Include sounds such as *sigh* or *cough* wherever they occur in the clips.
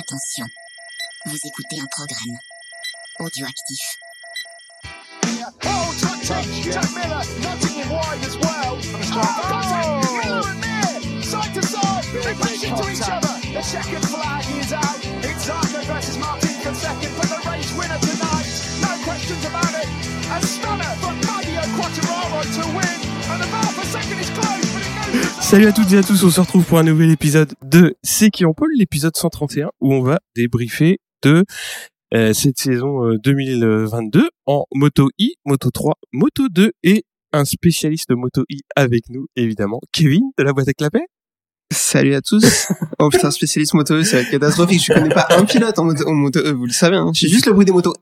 Attention, vous écoutez un programme audioactif. Oh, touch, touch, Jack Miller, him wide as well. Oh, Miller and Mir, side to side, they push into each other. The second flag is out. It's Zarko versus Martin for for the race winner tonight. No questions about it. A stunner from Fabio Quattararo to win. Salut à toutes et à tous, on se retrouve pour un nouvel épisode de C'est qui en pôle, l'épisode 131, où on va débriefer de euh, cette saison euh, 2022 en Moto I, Moto 3, Moto 2 et un spécialiste de Moto I avec nous, évidemment, Kevin de la boîte à clapet. Salut à tous. *laughs* Oh putain, spécialiste moto E, c'est catastrophique. Je connais pas un pilote en moto, en moto E, vous le savez. Hein. J'ai juste le bruit des motos.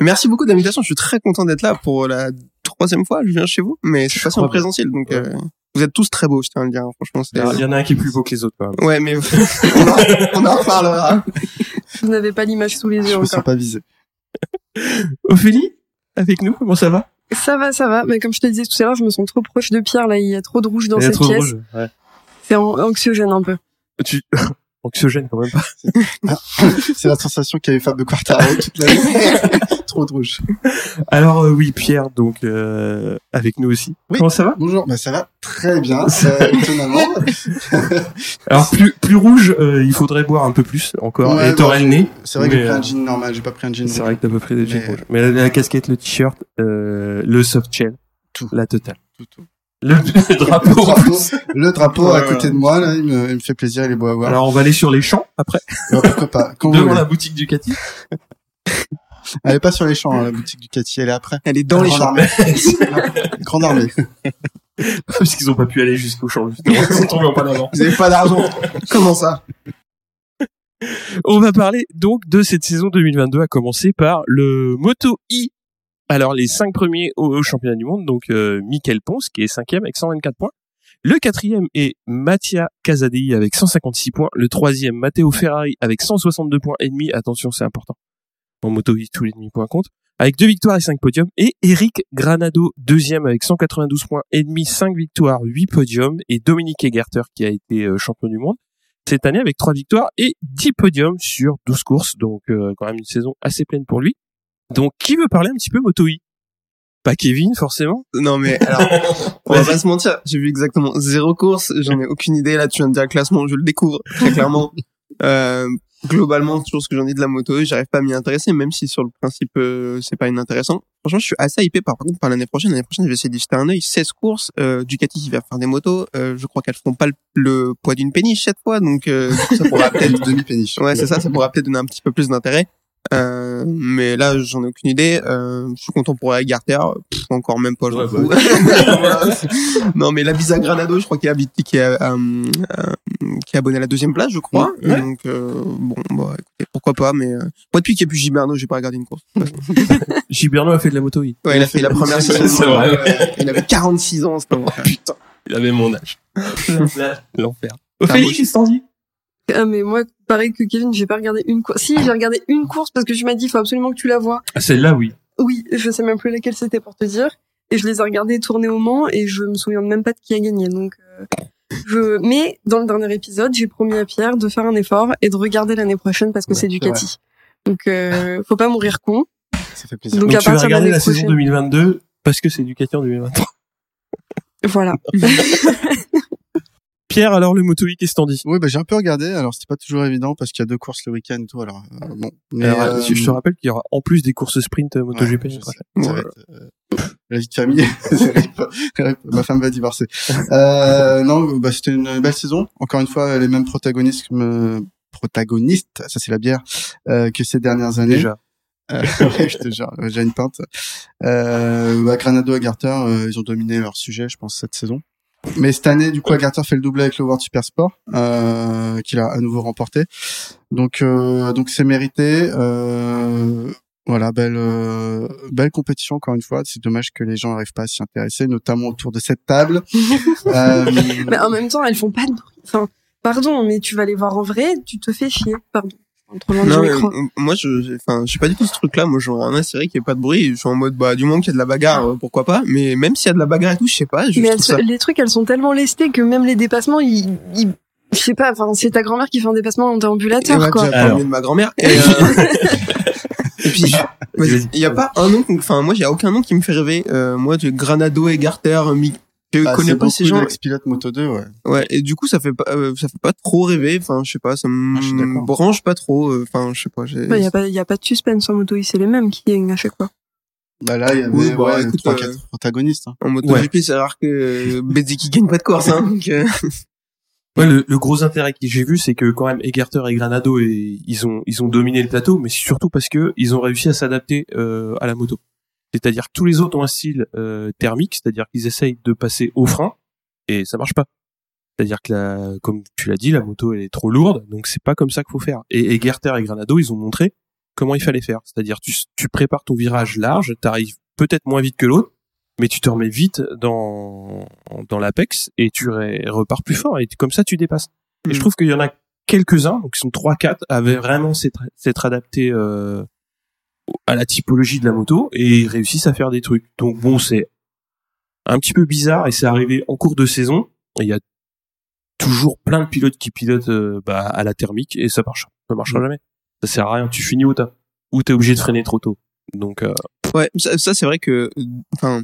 Merci beaucoup de l'invitation. Je suis très content d'être là pour la troisième fois. Je viens chez vous, mais cette fois-ci en présentiel. Donc, euh, vous êtes tous très beaux, je tiens à le dire. hein. Franchement, c'est. Il y en a un qui est plus beau que les autres, quand même. Ouais, mais *laughs* on, en, on en reparlera. Vous n'avez pas l'image sous les yeux Je me sens encore. pas visé. Ophélie, avec nous, comment ça va? Ça va, ça va. Mais comme je te disais tout à l'heure, je me sens trop proche de Pierre. Là, il y a trop de rouge dans Il y a cette trop pièce. rouge, ouais. C'est an- anxiogène un peu. Tu... *laughs* Anxiogène quand même pas. *laughs* C'est la sensation qu'avait Fab de Quartaro toute la vie. *laughs* Trop de rouge. Alors euh, oui, Pierre, donc euh, avec nous aussi. Oui. Comment ça va? Bonjour, bah ça va très bien, euh, étonnamment. *laughs* Alors plus plus rouge, il faudrait boire un peu plus encore. Ouais, et t'aurais le nez. C'est vrai que j'ai pris un jean normal, j'ai pas pris un jean C'est vrai que t'as peu près des jeans Mais- rouges. Mais la, la casquette, le t-shirt, le soft shell, Tout. la totale. Tout, tout. Le, le drapeau. Le drapeau, plus. le drapeau à côté de moi, là, il me, il me fait plaisir, il est beau à voir. Alors on va aller sur les champs après, pourquoi pas Quand *laughs* devant la boutique Ducati. *laughs* Elle est pas sur les champs, hein, la boutique du Cathy, elle est après. Elle est dans les champs. *laughs* Grande armée. Parce qu'ils ont pas pu aller jusqu'au champ justement. Ils sont tombés en panne avant. Vous avez pas d'argent. Comment ça? On va parler donc de cette saison 2022 à commencer par le Moto I. Alors les cinq premiers au, championnat du monde, donc euh, Michael Ponce qui est cinquième avec 124 points. Le quatrième est Mattia Casadei avec 156 points. Le troisième, Matteo Ferrari avec 162 points et demi. Attention, c'est important. En moto tous les demi-points comptent. Avec deux victoires et cinq podiums. Et Eric Granado, deuxième avec 192 points et demi, cinq victoires, huit podiums. Et Dominique Egerter qui a été euh, champion du monde cette année avec trois victoires et 10 podiums sur 12 courses. Donc euh, quand même une saison assez pleine pour lui. Donc qui veut parler un petit peu Moto I Pas Kevin forcément. Non, mais alors, *laughs* on va pas se mentir. J'ai vu exactement zéro course. J'en ai aucune idée. Là, tu viens de dire le classement. Je le découvre très clairement. *laughs* Euh, globalement, toujours ce que j'en ai de la moto, j'arrive pas à m'y intéresser, même si sur le principe, euh, c'est pas inintéressant. Franchement, je suis assez hypé par, par contre par l'année prochaine. L'année prochaine, je vais essayer d'y jeter un œil. 16 courses, euh, Ducati qui va faire des motos. Euh, je crois qu'elles feront pas le, le poids d'une péniche cette fois, donc euh, *laughs* ça pourra peut-être Demi-péniche. Ouais, c'est ça, ça pourra peut-être donner un petit peu plus d'intérêt. Euh, mais là, j'en ai aucune idée. Euh, je suis content pour Garter. Pff, encore même pas, je Ouais, fous. *laughs* Voilà. non, mais la Visa Granado, je crois qu'il est, qui est, euh, euh, qui est abonné à la deuxième place, je crois. Ouais. Donc, euh, bon, bah, écoutez, pourquoi pas, mais, euh, moi, depuis qu'il n'y a plus Giberno, j'ai pas regardé une course. *laughs* Giberno a fait de la Moto I. Ouais, il a fait la première *laughs* C'est saison. vrai. Ouais, Il avait 46 ans, c'était Putain, il avait mon âge. L'enfer. Ophélie, qu'est-ce que t'en dis Ah, mais moi, pareil que Kevin, j'ai pas regardé une course. Si, j'ai regardé une course parce que tu m'as dit, il faut absolument que tu la vois. Ah, Celle-là, oui. Oui, je sais même plus laquelle c'était pour te dire. Et je les ai regardées tourner au Mans et je me souviens même pas de qui a gagné. Donc, euh, je. Mais dans le dernier épisode, j'ai promis à Pierre de faire un effort et de regarder l'année prochaine parce que Ouais, c'est Ducati. Donc, euh, faut pas mourir con. Ça fait plaisir. Donc, Donc à tu vas regarder la saison prochaine. 2022 parce que c'est Ducati en 2023. Voilà. *laughs* Pierre, alors le Moto t'en dis? Oui, bah, j'ai un peu regardé. Alors, c'était pas toujours évident parce qu'il y a deux courses le week-end et tout. Alors, euh, bon. Mais, Alors, euh, Je te rappelle qu'il y aura en plus des courses sprint euh, MotoGP. Ouais, euh, la vie de famille. *laughs* Ma femme va divorcer. Euh, non, bah, c'était une belle saison. Encore une fois, les mêmes protagonistes, euh, protagonistes, ça c'est la bière, euh, que ces dernières années. Déjà. Euh, *laughs* ouais, je te jure, j'ai une pinte. Euh, bah, Granado et Garter, euh, ils ont dominé leur sujet, je pense, cette saison. Mais cette année, du coup, Garter fait le doublé avec le World Super Sport, euh, qu'il a à nouveau remporté. Donc, euh, donc c'est mérité. Euh, voilà, belle, euh, belle compétition encore une fois. C'est dommage que les gens n'arrivent pas à s'y intéresser, notamment autour de cette table. *laughs* euh, mais en même temps, elles font pas de bruit. Enfin, pardon, mais tu vas les voir en vrai, tu te fais chier. Pardon. Trop loin Non, du micro. moi, je, j'ai- enfin, je suis pas du tout ce truc-là. Moi, je à cirer qu'il n'y ait pas de bruit. Je suis en mode, bah, du moment qu'il y a de la bagarre, euh, pourquoi pas. Mais même s'il y a de la bagarre et tout, je sais pas. Je Mais elles ça les trucs, elles sont tellement lestées que même les dépassements, ils, ils, Je sais pas, enfin, c'est ta grand-mère qui fait un dépassement en Et déambulateur, ouais, quoi. Alors. de ma grand-mère. Et, *laughs* euh, *laughs* et puis, Vas-y. il y a pas un nom, enfin, moi, a aucun nom qui me fait rêver. Euh, moi, de Granado et Garter, Mi- je Ah, connais pas ces gens. d'ex-pilotes Moto 2, ouais. Ouais, et du coup, ça fait pas, euh, ça fait pas trop rêver. Enfin, je sais pas, ça Ah, me d'accord. branche pas trop. euh, Enfin, je sais pas. j'ai- Il y a pas, y a pas de suspense en moto, c'est les mêmes qui gagnent à chaque fois. Bah là, il y avait Oui, bah, ouais, écoute, trois, euh, quatre protagonistes. hein. En MotoGP, c'est rare que euh, Bezzeki gagne pas de course. Hein, donc, euh, *laughs* Ouais, le, le gros intérêt que j'ai vu, c'est que quand même Egerter et Granado, et, ils ont ils ont dominé le plateau, mais surtout parce que ils ont réussi à s'adapter euh, à la moto. C'est-à-dire que tous les autres ont un style euh, thermique, c'est-à-dire qu'ils essayent de passer au frein et ça marche pas. C'est-à-dire que la, comme tu l'as dit, la moto elle est trop lourde, donc c'est pas comme ça qu'il faut faire. Et Egerter et Granado, ils ont montré comment il fallait faire. C'est-à-dire tu tu prépares ton virage large, t'arrives peut-être moins vite que l'autre, mais tu te remets vite dans dans l'apex et tu repars plus fort et comme ça tu dépasses. Et je Mm. trouve qu'il y en a quelques-uns, donc ils sont trois quatre, avaient vraiment s'être s'être adaptés euh, à la typologie de la moto et ils réussissent à faire des trucs. Donc bon, c'est un petit peu bizarre et c'est arrivé en cours de saison. Et Il y a toujours plein de pilotes qui pilotent euh, bah, à la thermique et ça marche, ça marchera jamais. Ça sert à rien. Tu finis au tas ou t'es obligé de freiner trop tôt. Donc euh, ouais, ça, ça, c'est vrai que, enfin,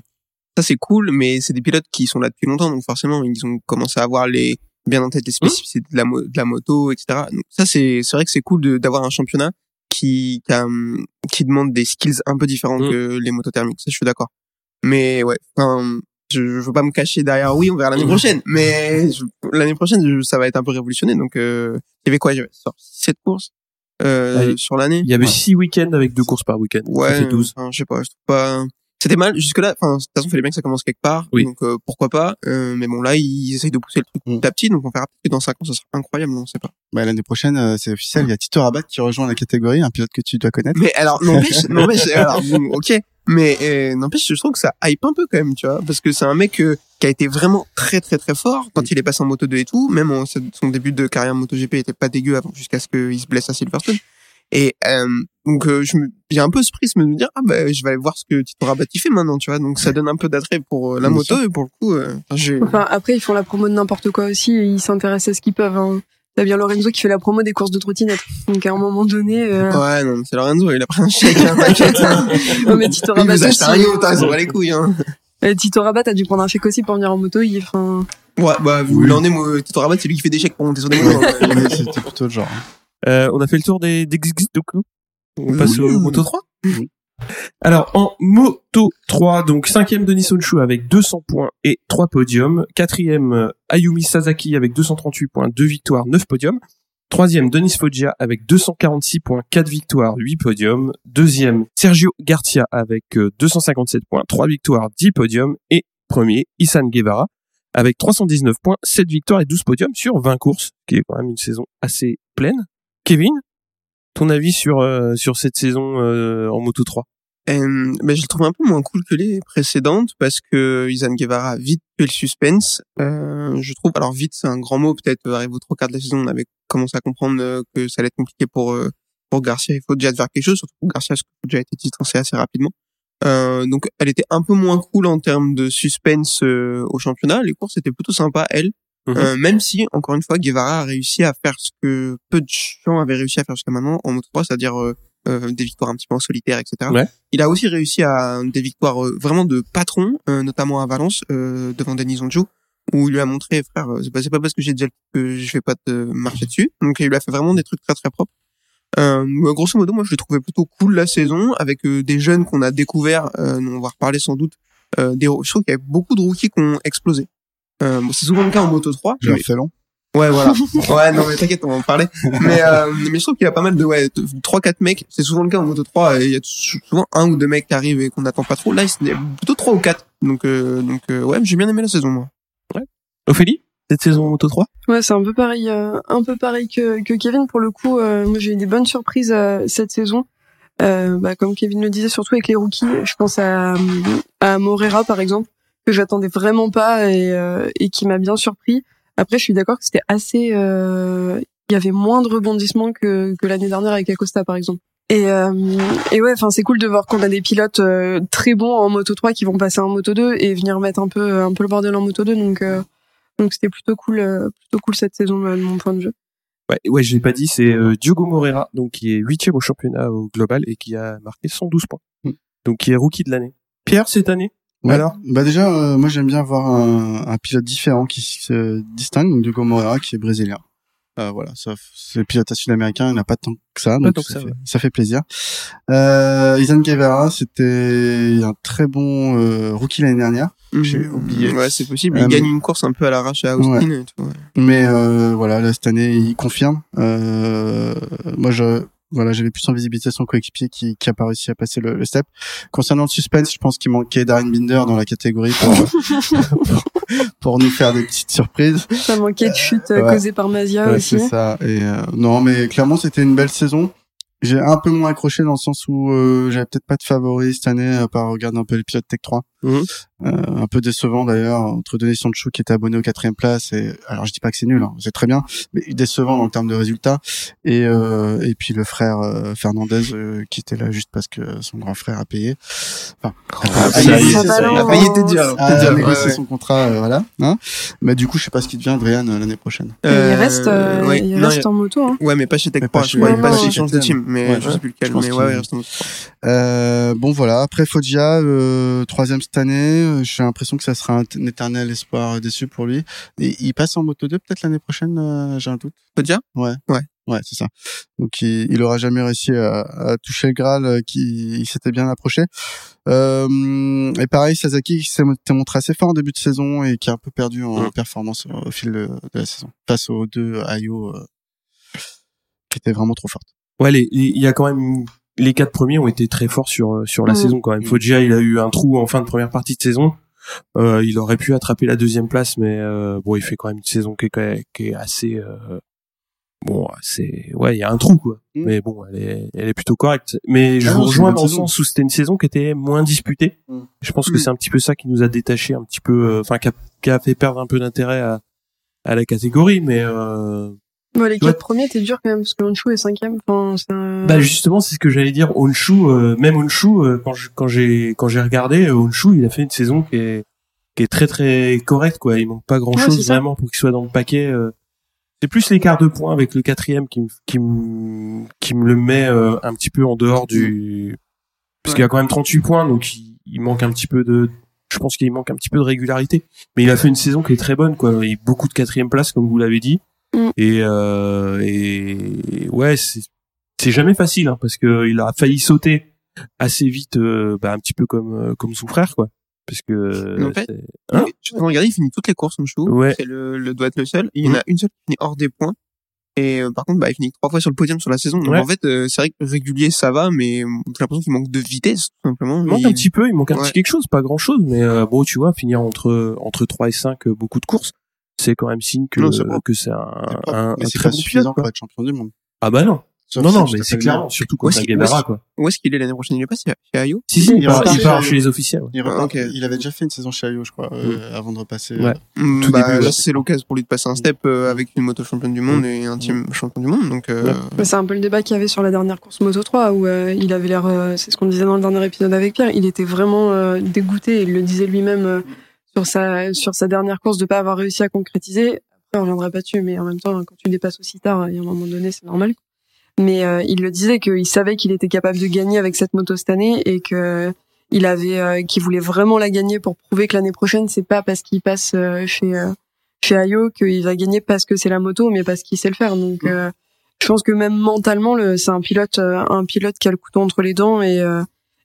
ça c'est cool, mais c'est des pilotes qui sont là depuis longtemps, donc forcément, ils ont commencé à avoir les bien en tête les spécificités de la, de la moto, etc. Donc ça, c'est c'est vrai que c'est cool d'avoir un championnat qui qui, a, qui demande des skills un peu différents Mm. que les motos thermiques. Ça, je suis d'accord. Mais ouais, enfin, je, je veux pas me cacher derrière. Oui, on verra l'année prochaine, mais l'année prochaine, je- ça va être un peu révolutionné. Donc, euh, il y avait quoi? J'avais sorti sept courses euh, Allez. sur l'année? il y avait six week-ends avec deux courses par week-end. Ouais, fait 12. enfin, je sais pas, je trouve pas. C'était mal jusque là. Enfin, de toute façon, fallait bien que ça commence quelque part. Oui. Donc euh, pourquoi pas. Euh, mais bon, là, ils essayent de pousser le truc Mm. petit à petit. Donc on verra peut-être que dans 5 ans, ça sera incroyable. On sait pas. Bah, l'année prochaine, euh, c'est officiel. Il y a Tito Rabat qui rejoint la catégorie, un pilote que tu dois connaître. Mais alors, n'empêche, *laughs* n'empêche. alors, ok. Mais euh, n'empêche, je trouve que ça hype un peu quand même, tu vois, parce que c'est un mec euh, qui a été vraiment très très très fort quand il est passé en moto 2 et tout. Même en- son début de carrière MotoGP était pas dégueu avant jusqu'à ce qu'il se blesse à Silverstone. Et euh, donc euh, je me, j'ai un peu ce prisme de me dire ah bah je vais aller voir ce que Tito Rabat il fait maintenant, tu vois. Donc ça donne un peu d'attrait pour euh, la moto et pour le coup, euh, j'ai Enfin, après, ils font la promo de n'importe quoi aussi et ils s'intéressent à ce qu'ils peuvent. Hein. T'as bien Lorenzo qui fait la promo des courses de trottinette. Donc, à un moment donné, euh... ouais non mais c'est Lorenzo, il a pris un chèque, hein, t'inquiète. hein. non, mais Tito Il Rabat acheté aussi. un yacht, hein, ils ont pas les couilles. Hein. Euh, Tito Rabat a dû prendre un chèque aussi pour venir en moto. Il, enfin, Ouais bah vu Oui. il en est, Tito Rabat c'est lui qui fait des chèques pour monter sur des motos. hein. *laughs* Mais C'était plutôt le genre. hein. Euh, on a fait le tour des, des coup. On passe au Moto 3. Oui. Alors, en Moto 3, donc cinquième Denis Onshu avec 200 points et 3 podiums. Quatrième, euh, Ayumi Sasaki avec 238 points, 2 victoires, 9 podiums. Troisième, Denis Foggia avec 246 points, 4 victoires, 8 podiums. Deuxième, Sergio Garcia avec euh, 257 points, 3 victoires, 10 podiums. Et premier, Isan Guevara avec 319 points, 7 victoires et 12 podiums sur 20 courses, qui est quand même une saison assez pleine. Kevin, ton avis sur euh, sur cette saison euh, en Moto 3 Euh, ben, je le trouve un peu moins cool que les précédentes parce que Isan Guevara a vite fait le suspense. Euh, je trouve, alors vite c'est un grand mot, peut-être euh, arrive aux trois quarts de la saison, on avait commencé à comprendre euh, que ça allait être compliqué pour euh, pour Garcia. Il faut déjà faire quelque chose, surtout pour Garcia, que déjà été distancé assez rapidement. Euh, donc elle était un peu moins cool en termes de suspense au championnat. Les courses étaient plutôt sympas, elle. Mhm. Euh, même si, encore une fois, Guevara a réussi à faire ce que peu de gens avaient réussi à faire jusqu'à maintenant en Moto 3, c'est-à-dire euh, euh, des victoires un petit peu en solitaire, etc. Ouais. Il a aussi réussi à des victoires euh, vraiment de patron, euh, notamment à Valence, euh, devant Denis Onjo, où il lui a montré, frère, euh, c'est pas, pas parce que j'ai déjà que je vais pas te marcher dessus. Donc il lui a fait vraiment des trucs très très propres. Euh, grosso modo, moi je l'ai trouvé plutôt cool la saison, avec euh, des jeunes qu'on a découverts, euh, on va reparler sans doute, euh, des, je trouve qu'il y avait beaucoup de rookies qui ont explosé. Euh, bon, c'est souvent le cas en Moto 3. J'ai fait long. Ouais, voilà. *laughs* Ouais, non, mais t'inquiète, on va en parler. Mais, euh, mais je trouve qu'il y a pas mal de, ouais, trois, quatre mecs. C'est souvent le cas en moto 3. et Il y a souvent un ou deux mecs qui arrivent et qu'on n'attend pas trop. Là, il y a plutôt trois ou quatre. Donc, euh, donc, euh, ouais, j'ai bien aimé la saison, moi. Ophélie, cette saison en Moto 3 Ouais, c'est un peu pareil, euh, un peu pareil que, que Kevin pour le coup. euh, moi, j'ai eu des bonnes surprises euh, cette saison. Euh, bah, comme Kevin le disait, surtout avec les rookies. Je pense à, à Morera par exemple, que j'attendais vraiment pas et, euh, et qui m'a bien surpris. Après, je suis d'accord que c'était assez. euh, Il y avait moins de rebondissements que, que l'année dernière avec Acosta par exemple. Et, euh, et ouais, enfin c'est cool de voir qu'on a des pilotes euh, très bons en Moto 3 qui vont passer en Moto 2 et venir mettre un peu un peu le bordel en Moto 2. Donc euh, Donc c'était plutôt cool, euh, plutôt cool cette saison de mon point de vue. Ouais, ouais, je l'ai pas dit, c'est euh, Diogo Moreira, donc qui est huitième au championnat au global et qui a marqué 112 points. Mm. Donc qui est rookie de l'année. Pierre cette année Ouais. Alors Bah déjà, euh, moi j'aime bien voir un, un pilote différent qui se distingue, donc Diogo Moreira qui est brésilien. Euh, voilà, ça, c'est le pilote sud-américain, il n'a pas tant que ça, donc ça, ça, fait, ouais. ça fait plaisir. Euh, Isan Guevara, c'était un très bon euh, rookie l'année dernière, J'ai Mhm. oublié. Ouais, c'est possible. Euh, Il gagne une course un peu à l'arrache à Austin et tout. ouais. mais euh, voilà, là, cette année il confirme. Euh, moi je voilà, j'avais plus en visibilité son coéquipier qui, qui a pas réussi à passer le, le step. Concernant le suspense, je pense qu'il manquait Darren Binder dans la catégorie pour, pour, *laughs* pour nous faire des petites surprises. Ça manquait de chute euh, Ouais. causée par Mazia Ouais, aussi. c'est ça. Et euh, non, mais clairement, c'était une belle saison. J'ai un peu moins accroché dans le sens où euh, j'avais peut-être pas de favori cette année, à part regarder un peu les pilotes Tech 3. Mhm. Euh, un peu décevant d'ailleurs entre Denis Sancho qui était abonné au quatrième place et alors je dis pas que c'est nul, hein, c'est très bien, mais décevant en termes de résultats et euh, et puis le frère euh, Fernandez euh, qui était là juste parce que son grand frère a payé. Enfin, a payé, il a payé. il était dur. a C'était dur, ouais, négocié ouais. son contrat, euh, voilà. Hein mais du coup, je sais pas ce qui devient Adrian euh, l'année prochaine. Il reste, euh, ouais. il Non, reste en moto. Hein. Ouais, mais pas chez Tech Mais 3. pas chez change de team, mais Ouais, je sais plus lequel. Mais ouais, il reste en Euh, bon voilà, après Foggia, euh, troisième cette année, euh, j'ai l'impression que ça sera un, éternel espoir déçu pour lui. Et il passe en Moto 2 peut-être l'année prochaine, euh, j'ai un doute. Foggia Ouais. Ouais. Ouais, c'est ça. Donc il, il aura jamais réussi à, à toucher le Graal euh, qui il s'était bien approché. Euh, et pareil, Sasaki qui s'est montré assez fort en début de saison et qui a un peu perdu en Mm. performance au fil de, de la saison face aux deux Ayo euh, qui étaient vraiment trop fortes. Ouais, il y a quand même les quatre premiers ont été très forts sur euh, sur la Mhm. saison quand même. Mhm. Foggia, il a eu un trou en fin de première partie de saison. Euh, il aurait pu attraper la deuxième place, mais euh, bon, il fait quand même une saison qui est, qui est assez euh, bon. C'est ouais, il y a un trou quoi. Mhm. Mais bon, elle est elle est plutôt correcte. Mais je Ah vous non, c'est rejoins dans le sens où c'était une saison qui était moins disputée. Je pense que c'est un petit peu ça qui nous a détaché un petit peu, euh, enfin qui, a, qui a fait perdre un peu d'intérêt à à la catégorie, mais euh, Bon, les Ouais. quatre premiers, t'es dur quand même, parce que Honshu est cinquième. Enfin, un- Bah justement, c'est ce que j'allais dire. Onshu, euh, même Onshu, euh, quand je- quand j'ai quand j'ai regardé, euh, Onshu, il a fait une saison qui est qui est très très correcte quoi. Il manque pas grand Ouais, chose vraiment pour qu'il soit dans le paquet. euh. C'est plus l'écart de points avec le quatrième qui me qui me qui me le met euh, un petit peu en dehors du parce qu'il y a quand même 38 points donc il, il manque un petit peu de je pense qu'il manque un petit peu de régularité. Mais il a fait une saison qui est très bonne quoi. Il y a beaucoup de quatrième place comme vous l'avez dit. Mm. Et euh, et ouais c'est jamais facile hein, parce que il a failli sauter assez vite euh, bah, un petit peu comme euh, comme son frère quoi parce que en fait, Hein Je regarder, il finit toutes les courses en chou. Ouais. C'est le, le doit être le seul. Il y en Mhm. a une seule qui finit hors des points. Et euh, par contre, bah, il finit trois fois sur le podium sur la saison. Donc Ouais. en fait, euh, c'est vrai que régulier, ça va, mais j'ai l'impression qu'il manque de vitesse, tout simplement. il manque un petit peu il manque un Ouais. petit quelque chose pas grand chose mais euh, bon tu vois finir entre entre 3 et 5 euh, beaucoup de courses c'est quand même signe que Non, c'est bon. que c'est un, un, mais un c'est très pas bon suffisant pilote quoi. pour être champion du monde. ah bah non Sauf non non mais c'est clairement surtout Où contre est-ce qu'il- Guevara quoi Où est-ce qu'il est l'année prochaine? Il est pas chez chez Ayo? Si si il, part, chez les officiels. Il, repart- ok. il avait déjà fait une saison chez Ayo, je crois, euh, avant de repasser. Ouais. euh, Mm, Tout bah, là, c'est l'occasion pour lui de passer un step euh, avec une moto championne du monde et un team champion du monde. Donc, c'est un peu le débat qu'il y avait sur la dernière course Moto 3 où il avait l'air, c'est ce qu'on disait dans le dernier épisode avec Pierre, il était vraiment dégoûté, il le disait lui-même sur sa sur sa dernière course de pas avoir réussi à concrétiser. Après on reviendra pas dessus, mais en même temps quand tu dépasses aussi tard, il y a un moment donné c'est normal. Mais euh, il le disait qu'il savait qu'il était capable de gagner avec cette moto cette année et que il avait euh, qu'il voulait vraiment la gagner pour prouver que l'année prochaine c'est pas parce qu'il passe euh, chez euh, chez Ayo qu'il va gagner parce que c'est la moto mais parce qu'il sait le faire donc euh, je pense que même mentalement le c'est un pilote euh, un pilote qui a le couteau entre les dents et euh,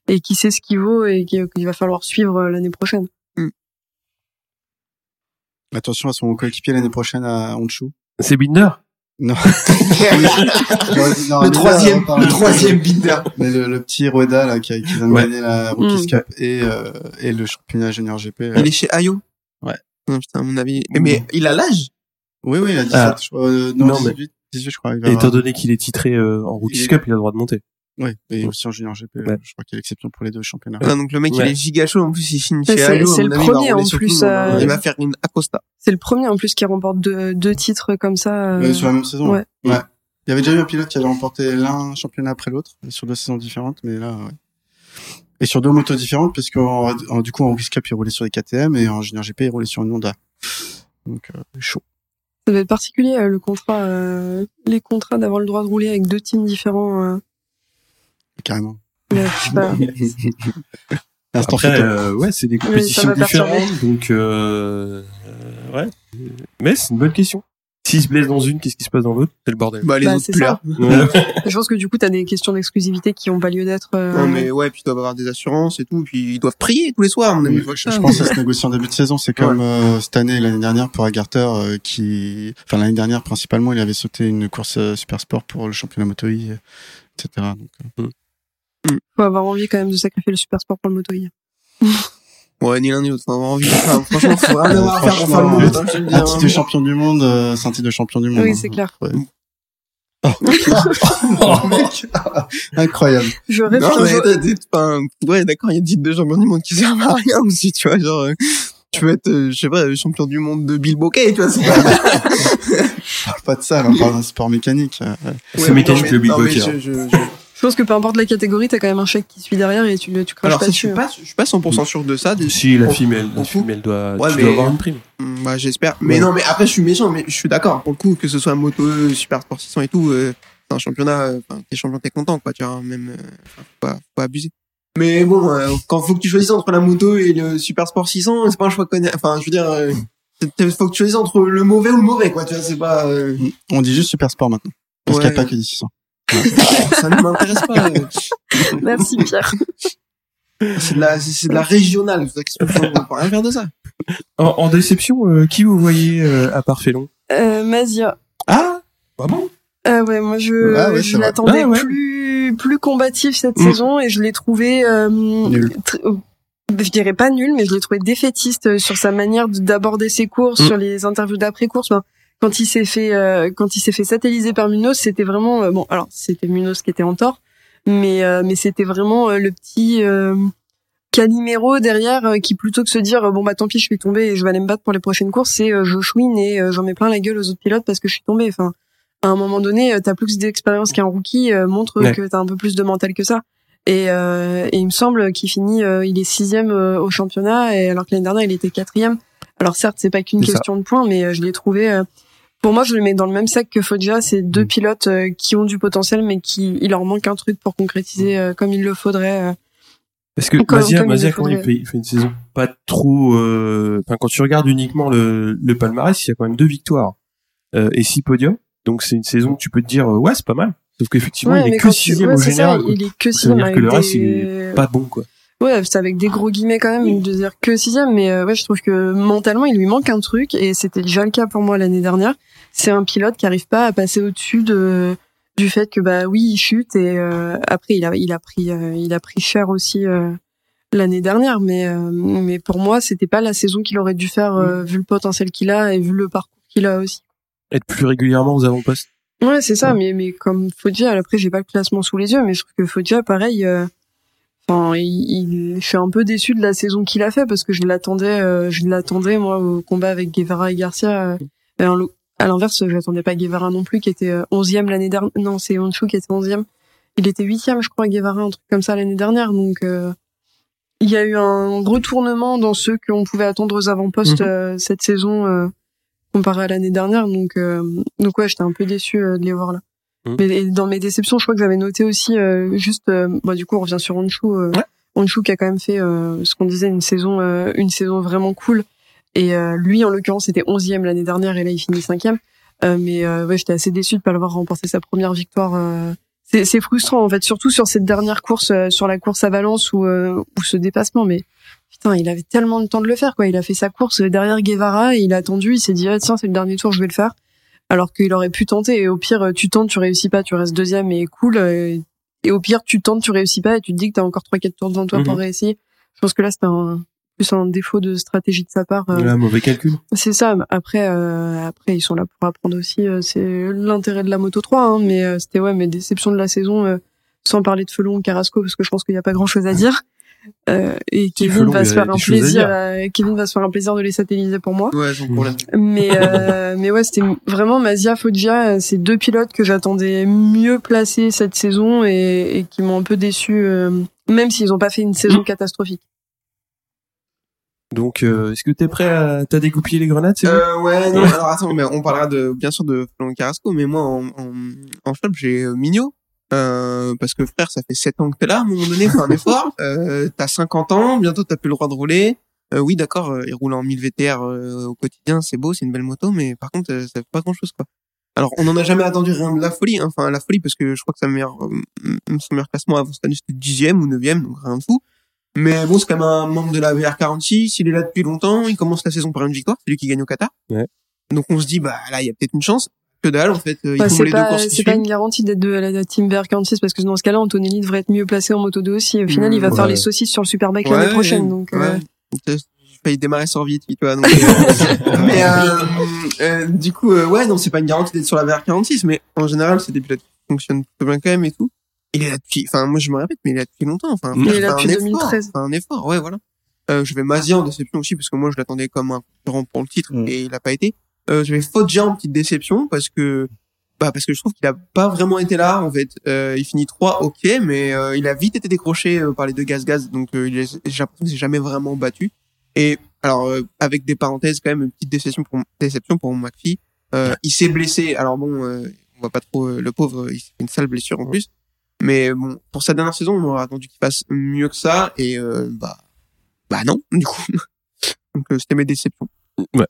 et qui sait ce qu'il vaut et qui- qu'il va falloir suivre l'année prochaine Attention à son coéquipier l'année prochaine à Honshu. c'est Binder? *laughs* Non. Le mais troisième, là, le troisième binder. Mais le, le petit Rueda là qui, a- qui vient de Ouais. gagner la Rookies Mm. Cup et euh, et le championnat junior GP. euh. il est chez Ayo? Ouais. Non, putain, à mon avis. Mais il a l'âge? Oui oui, il a 17 Ah. je crois, euh, non, Non, mais- 18, 18 je crois. Il va et étant avoir- donné qu'il est titré euh, en Rookies Il Cup il a le droit de monter Ouais, et aussi en junior GP. Ouais. Je crois qu'il y a l'exception pour les deux championnats. Ah, Donc le mec, Ouais. il est giga chaud. En plus, il finit chez c'est le premier, en plus, monde. euh, Il va faire une Acosta. c'est le premier en plus qui remporte deux, deux titres comme ça euh, sur la même saison. ouais. ouais. Il y avait déjà eu un pilote qui avait remporté l'un championnat après l'autre sur deux saisons différentes, mais là, ouais. Et sur deux motos différentes, parce que en- en- du coup en Rookies Cup il roulait sur des KTM et en Junior GP il roulait sur une Honda. Donc, euh, Chaud. Ça doit être particulier euh, le contrat, euh, les contrats d'avoir le droit de rouler avec deux teams différents. Carrément. mais je sais pas. *laughs* Instant Après, euh, ouais, c'est des compétitions différentes, donc euh, euh, ouais. Mais c'est une bonne question. S'il se blesse dans une, qu'est-ce qui se passe dans l'autre? C'est le bordel. Bah, les Bah, autres là. *laughs* Je pense que du coup, t'as des questions d'exclusivité qui ont pas lieu d'être. euh, Non, mais ouais, puis ils doivent avoir des assurances et tout, puis ils doivent prier tous les soirs, à mon avis. Oui, je, je pense ça se négocie en début de saison. C'est comme euh, cette année et l'année dernière pour Agarter, euh, qui, enfin l'année dernière principalement, il avait sauté une course euh, super sport pour le championnat moto etc. Donc, euh, Faut avoir envie quand même de sacrifier le super sport pour le moto *laughs* Ouais, ni l'un ni l'autre. Faut avoir envie. Enfin, franchement, faut rien avoir à faire pour faire le monde. hein, un hein. titre de champion du monde, euh, c'est un titre de champion du monde. Oui, hein. c'est clair. Ouais. *laughs* *laughs* Oh, mec, incroyable. Je rêve Non, mais enfin, ouais, d'accord, il y a des titres de champion du monde qui servent à rien aussi, tu vois, genre, euh, tu veux être, euh, je sais pas, champion du monde de Bill Bokeh, tu vois, c'est pas... Pas de ça, on parle d'un sport mécanique. ouais. C'est mécanique mais- le mais Bokeh, je- hein. pense que peu importe la catégorie, t'as quand même un chèque qui suit derrière et tu le, tu craches Alors, pas ça, je suis pas, je suis pas 100% sûr de ça. des- Si la Pour- femelle, la coup. femelle doit, Ouais, tu mais- dois avoir une prime. Mm, Bah, j'espère. Mais Ouais. non, mais après, je suis méchant, mais je suis d'accord. Pour le coup, que ce soit moto, super sport 600 et tout, euh, c'est un championnat, euh, enfin, t'es champion, t'es content, quoi, tu vois, même, euh, faut pas, faut pas abuser. Mais bon, euh, quand faut que tu choisisses entre la moto et le super sport 600, c'est pas un choix connu. Enfin, je veux dire, euh, faut que tu choisisses entre le mauvais ou le mauvais, quoi, tu vois, c'est pas, euh, On dit juste super sport maintenant. Parce Ouais. qu'il n'y a pas que des 600. *laughs* ça ne m'intéresse pas. euh. Merci Pierre. C'est de la, c'est de la régionale. On peut rien faire de ça. En, en déception, euh, qui vous voyez euh, à part Félon Euh, Mazia. Ah, bah bon? Ah ouais, moi je, Ah ouais, je l'attendais Ah ouais. plus plus combatif cette Mm. saison et je l'ai trouvé euh, Nul. tr- euh, je dirais pas nul, mais je l'ai trouvé défaitiste euh, sur sa manière de- d'aborder ses courses, Mm. sur les interviews d'après course. Enfin, quand il s'est fait euh, quand il s'est fait satelliser par Munoz, c'était vraiment euh, bon. Alors c'était Munoz qui était en tort, mais euh, mais c'était vraiment euh, le petit euh, Calimero derrière qui plutôt que se dire bon bah tant pis je suis tombé et je vais aller me battre pour les prochaines courses, c'est euh, je chouine et euh, j'en mets plein la gueule aux autres pilotes parce que je suis tombé. Enfin à un moment donné, t'as plus d'expérience qu'un rookie, euh, montre Ouais. que t'as un peu plus de mental que ça. Et, euh, et il me semble qu'il finit, euh, il est sixième au championnat, et alors que l'année dernière il était quatrième. Alors certes, c'est pas qu'une ça. question de points, mais je l'ai trouvé. Pour moi, je le mets dans le même sac que Foggia. C'est deux Mm. pilotes euh, qui ont du potentiel, mais qui il leur manque un truc pour concrétiser euh, comme il le faudrait. euh. Parce que Mazia, il Mazia quand il fait, il fait une saison pas trop. euh, Enfin, quand tu regardes uniquement le, le palmarès, il y a quand même deux victoires euh, et six podiums. Donc c'est une saison que tu peux te dire ouais c'est pas mal. Sauf qu'effectivement Ouais, il est que sixième au général. il est que Ça veut sixième. dire que le reste, des- Pas bon quoi. Ouais, c'est avec des gros guillemets quand même de dire que sixième, mais euh, ouais, je trouve que mentalement il lui manque un truc et c'était déjà le cas pour moi l'année dernière. C'est un pilote qui arrive pas à passer au-dessus de du fait que bah oui il chute et euh, après il a il a pris euh, il a pris cher aussi euh, l'année dernière, mais euh, mais pour moi c'était pas la saison qu'il aurait dû faire euh, vu le potentiel qu'il a et vu le parcours qu'il a aussi. Être plus régulièrement aux avant-postes. Ouais, c'est ça, mais, mais comme Foggia, après, j'ai pas le classement sous les yeux, mais je trouve que Foggia, pareil, euh, enfin, il, il- je suis un peu déçu de la saison qu'il a fait parce que je l'attendais, euh, je l'attendais, moi, au combat avec Guevara et Garcia. euh, à l'inverse, j'attendais pas Guevara non plus, qui était euh, 11e l'année dernière. Non, c'est Honshu qui était 11e. Il était 8e, je crois, Guevara, un truc comme ça l'année dernière. Donc, euh, il y a eu un retournement dans ceux qu'on pouvait attendre aux avant-postes euh, cette saison euh, comparé à l'année dernière. Donc, euh, donc ouais, j'étais un peu déçu euh, de les voir là. Mhm. Mais dans mes déceptions, je crois que j'avais noté aussi euh, juste, euh, bah, du coup, on revient sur Honshu. Euh, Ouais. Honshu qui a quand même fait euh, ce qu'on disait une saison, euh, une saison vraiment cool. Et euh, lui, en l'occurrence, c'était 11e l'année dernière et là, il finit 5e. Euh, mais euh, ouais, j'étais assez déçu de pas l'avoir remporté sa première victoire. euh. C'est, frustrant en fait, surtout sur cette dernière course, euh, sur la course à Valence ou euh, ou ce dépassement. Mais putain, il avait tellement de temps de le faire quoi. Il a fait sa course derrière Guevara et il a attendu. Il s'est dit ah, tiens c'est le dernier tour, je vais le faire. Alors qu'il aurait pu tenter et au pire tu tentes, tu réussis pas, tu restes deuxième et cool. euh, Et au pire tu tentes, tu réussis pas et tu te dis que t'as encore trois quatre tours devant toi pour Mhm. réussir. Je pense que là c'était un plus un défaut de stratégie de sa part. euh, Là, mauvais calcul. c'est ça. Après, euh, après ils sont là pour apprendre aussi. euh, c'est l'intérêt de la Moto 3. Hein, mais c'était ouais, mes déceptions de la saison, euh, sans parler de Felon ou Carrasco, parce que je pense qu'il n'y a pas grand chose à dire. Euh, et Kevin va se a faire un plaisir. à- Kevin va se faire un plaisir de les satelliser pour moi. Ouais, sans problème. Mais euh, *laughs* mais ouais, c'était vraiment Mazia Foggia, euh, c'est deux pilotes que j'attendais mieux placés cette saison et, et qui m'ont un peu déçu, euh, même s'ils n'ont pas fait une saison catastrophique. Donc, euh, est-ce que t'es prêt à t'as dégoupillé les grenades, bon? Euh, ouais, non, alors attends, mais on parlera de, bien sûr de Carrasco, mais moi, en, en, en flop, j'ai euh, Mignot. Euh, parce que frère, ça fait 7 ans que t'es là, à un moment donné, fais un effort. *laughs* Euh, t'as 50 ans, bientôt t'as plus le droit de rouler. Euh, oui, d'accord, euh, il roule en 1000 VTR euh, au quotidien, c'est beau, c'est une belle moto, mais par contre, euh, ça fait pas grand chose, quoi. Alors, on n'en a jamais attendu rien de la folie, hein. enfin, la folie, parce que je crois que sa meilleure, euh, son meilleur classement avant cette année, c'était dixième ou neuvième, donc rien de fou. Mais bon, c'est quand même un membre de la VR46, il est là depuis longtemps, il commence la saison par une victoire, c'est lui qui gagne au Qatar. Ouais. Donc on se dit, bah là, il y a peut-être une chance. Que dalle, en fait, euh, Bah, ils font c'est les deux pas, c'est pas une garantie d'être de la, la team VR46 parce que dans ce cas-là, Antonelli devrait être mieux placé en moto 2 aussi. Au final, Mmh, il va faire ouais. les saucisses sur le Superbike Ouais, l'année prochaine. Donc, ouais. euh, failli démarrer sur vite, tu vois. Donc, *laughs* euh, mais euh, euh, du coup, euh, ouais, non, c'est pas une garantie d'être sur la VR46, mais en général, c'est des pilotes qui fonctionnent plutôt bien quand même et tout. Il est là depuis, enfin, moi je me répète, mais il est là depuis longtemps. Enfin, Il est faire là un depuis effort, 2013. faire un effort, ouais, voilà. Euh, je vais Mazia en déception aussi parce que moi je l'attendais comme un concurrent pour le titre Mm. et il a pas été. Euh, je vais Foggia en petite déception parce que bah parce que je trouve qu'il a pas vraiment été là en fait. Euh, il finit 3 ok mais euh, il a vite été décroché euh, par les deux gaz gaz donc euh, il est j'ai l'impression qu'il s'est jamais vraiment battu. Et alors euh, avec des parenthèses quand même une petite déception pour déception pour McPhee. Euh, il s'est blessé. Alors bon euh, on va pas trop euh, le pauvre il s'est fait une sale blessure en plus. Mais bon pour sa dernière saison on aurait attendu qu'il fasse mieux que ça et euh, bah bah non du coup. *laughs* Donc euh, c'était mes déceptions. le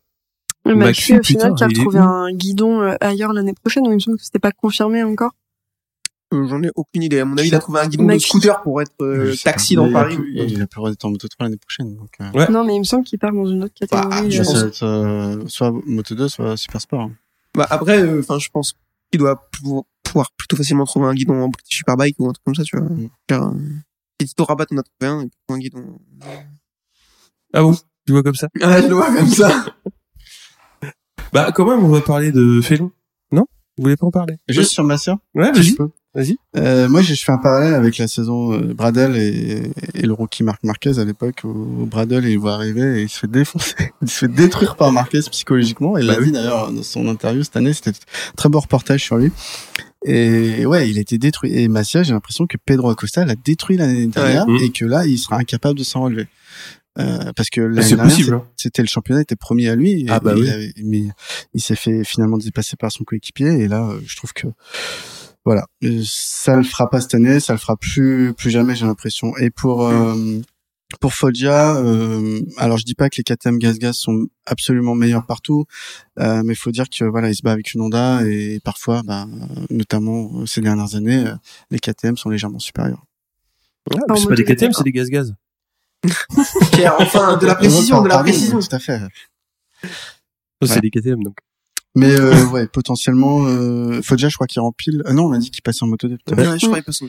Bah, au putain, final, qui a il est retrouvé un guidon euh, ailleurs l'année prochaine, où il me semble que c'était pas confirmé encore. Euh, J'en ai aucune idée. À mon avis, il a trouvé un guidon de scooter pour être euh, taxi dans Il Paris. plus- Il a plus le droit d'être en moto 3 l'année prochaine. Donc, euh, Ouais. Non, mais il me semble qu'il part dans une autre catégorie. Bah, je ça pense- va être, euh, soit moto 2, soit super sport. hein. Bah après, enfin, je pense qu'il doit pouvoir, plutôt facilement trouver un guidon en British Superbike ou un truc comme ça, tu vois. Mm. Car, Tito Rabat, on a trouvé un, et puis un guidon. Ah bon? Tu vois comme ça? Ah, je le vois comme ça. Bah, quand même, on va parler de Félon? Non? Vous voulez pas en parler? Juste sur ma sœur, Ouais, vas-y. Vas-y. Euh, moi, je fais un parallèle avec la saison euh, Bradel et, et le rookie Marc Marquez à l'époque où Bradel il voit arriver et il se fait défoncer, *laughs* il se fait détruire par Marquez psychologiquement. Et il l'a Bah dit d'ailleurs dans son interview cette année, c'était un très beau reportage sur lui. Et ouais, il a été détruit. Et Massia, j'ai l'impression que Pedro Acosta l'a détruit l'année dernière Ouais. et que là, il sera incapable de s'en relever. Euh, parce que l'année dernière, hein. C'était le championnat était promis à lui. et- Ah bah et il oui. avait- mais il s'est fait finalement dépasser par son coéquipier. Et là, euh, je trouve que voilà, Euh, ça le fera pas cette année, ça le fera plus plus jamais, j'ai l'impression. Et pour euh, pour Foggia, euh, alors je dis pas que les KTM Gaz Gaz sont absolument meilleurs partout, euh, mais il faut dire que voilà, il se bat avec une Honda et parfois, bah, notamment ces dernières années, les KTM sont légèrement supérieurs. Ouais, En c'est pas des KTM, c'est des gaz-gaz. *laughs* Pierre, enfin, de la précision, de la précision. Tout à fait. Oh, C'est Ouais. des KTM, donc. Mais euh, *laughs* ouais, potentiellement, euh, Foggia, je crois qu'il rempile. Ah non, on a dit qu'il passait en moto 2. Ouais, je croyais pas ça.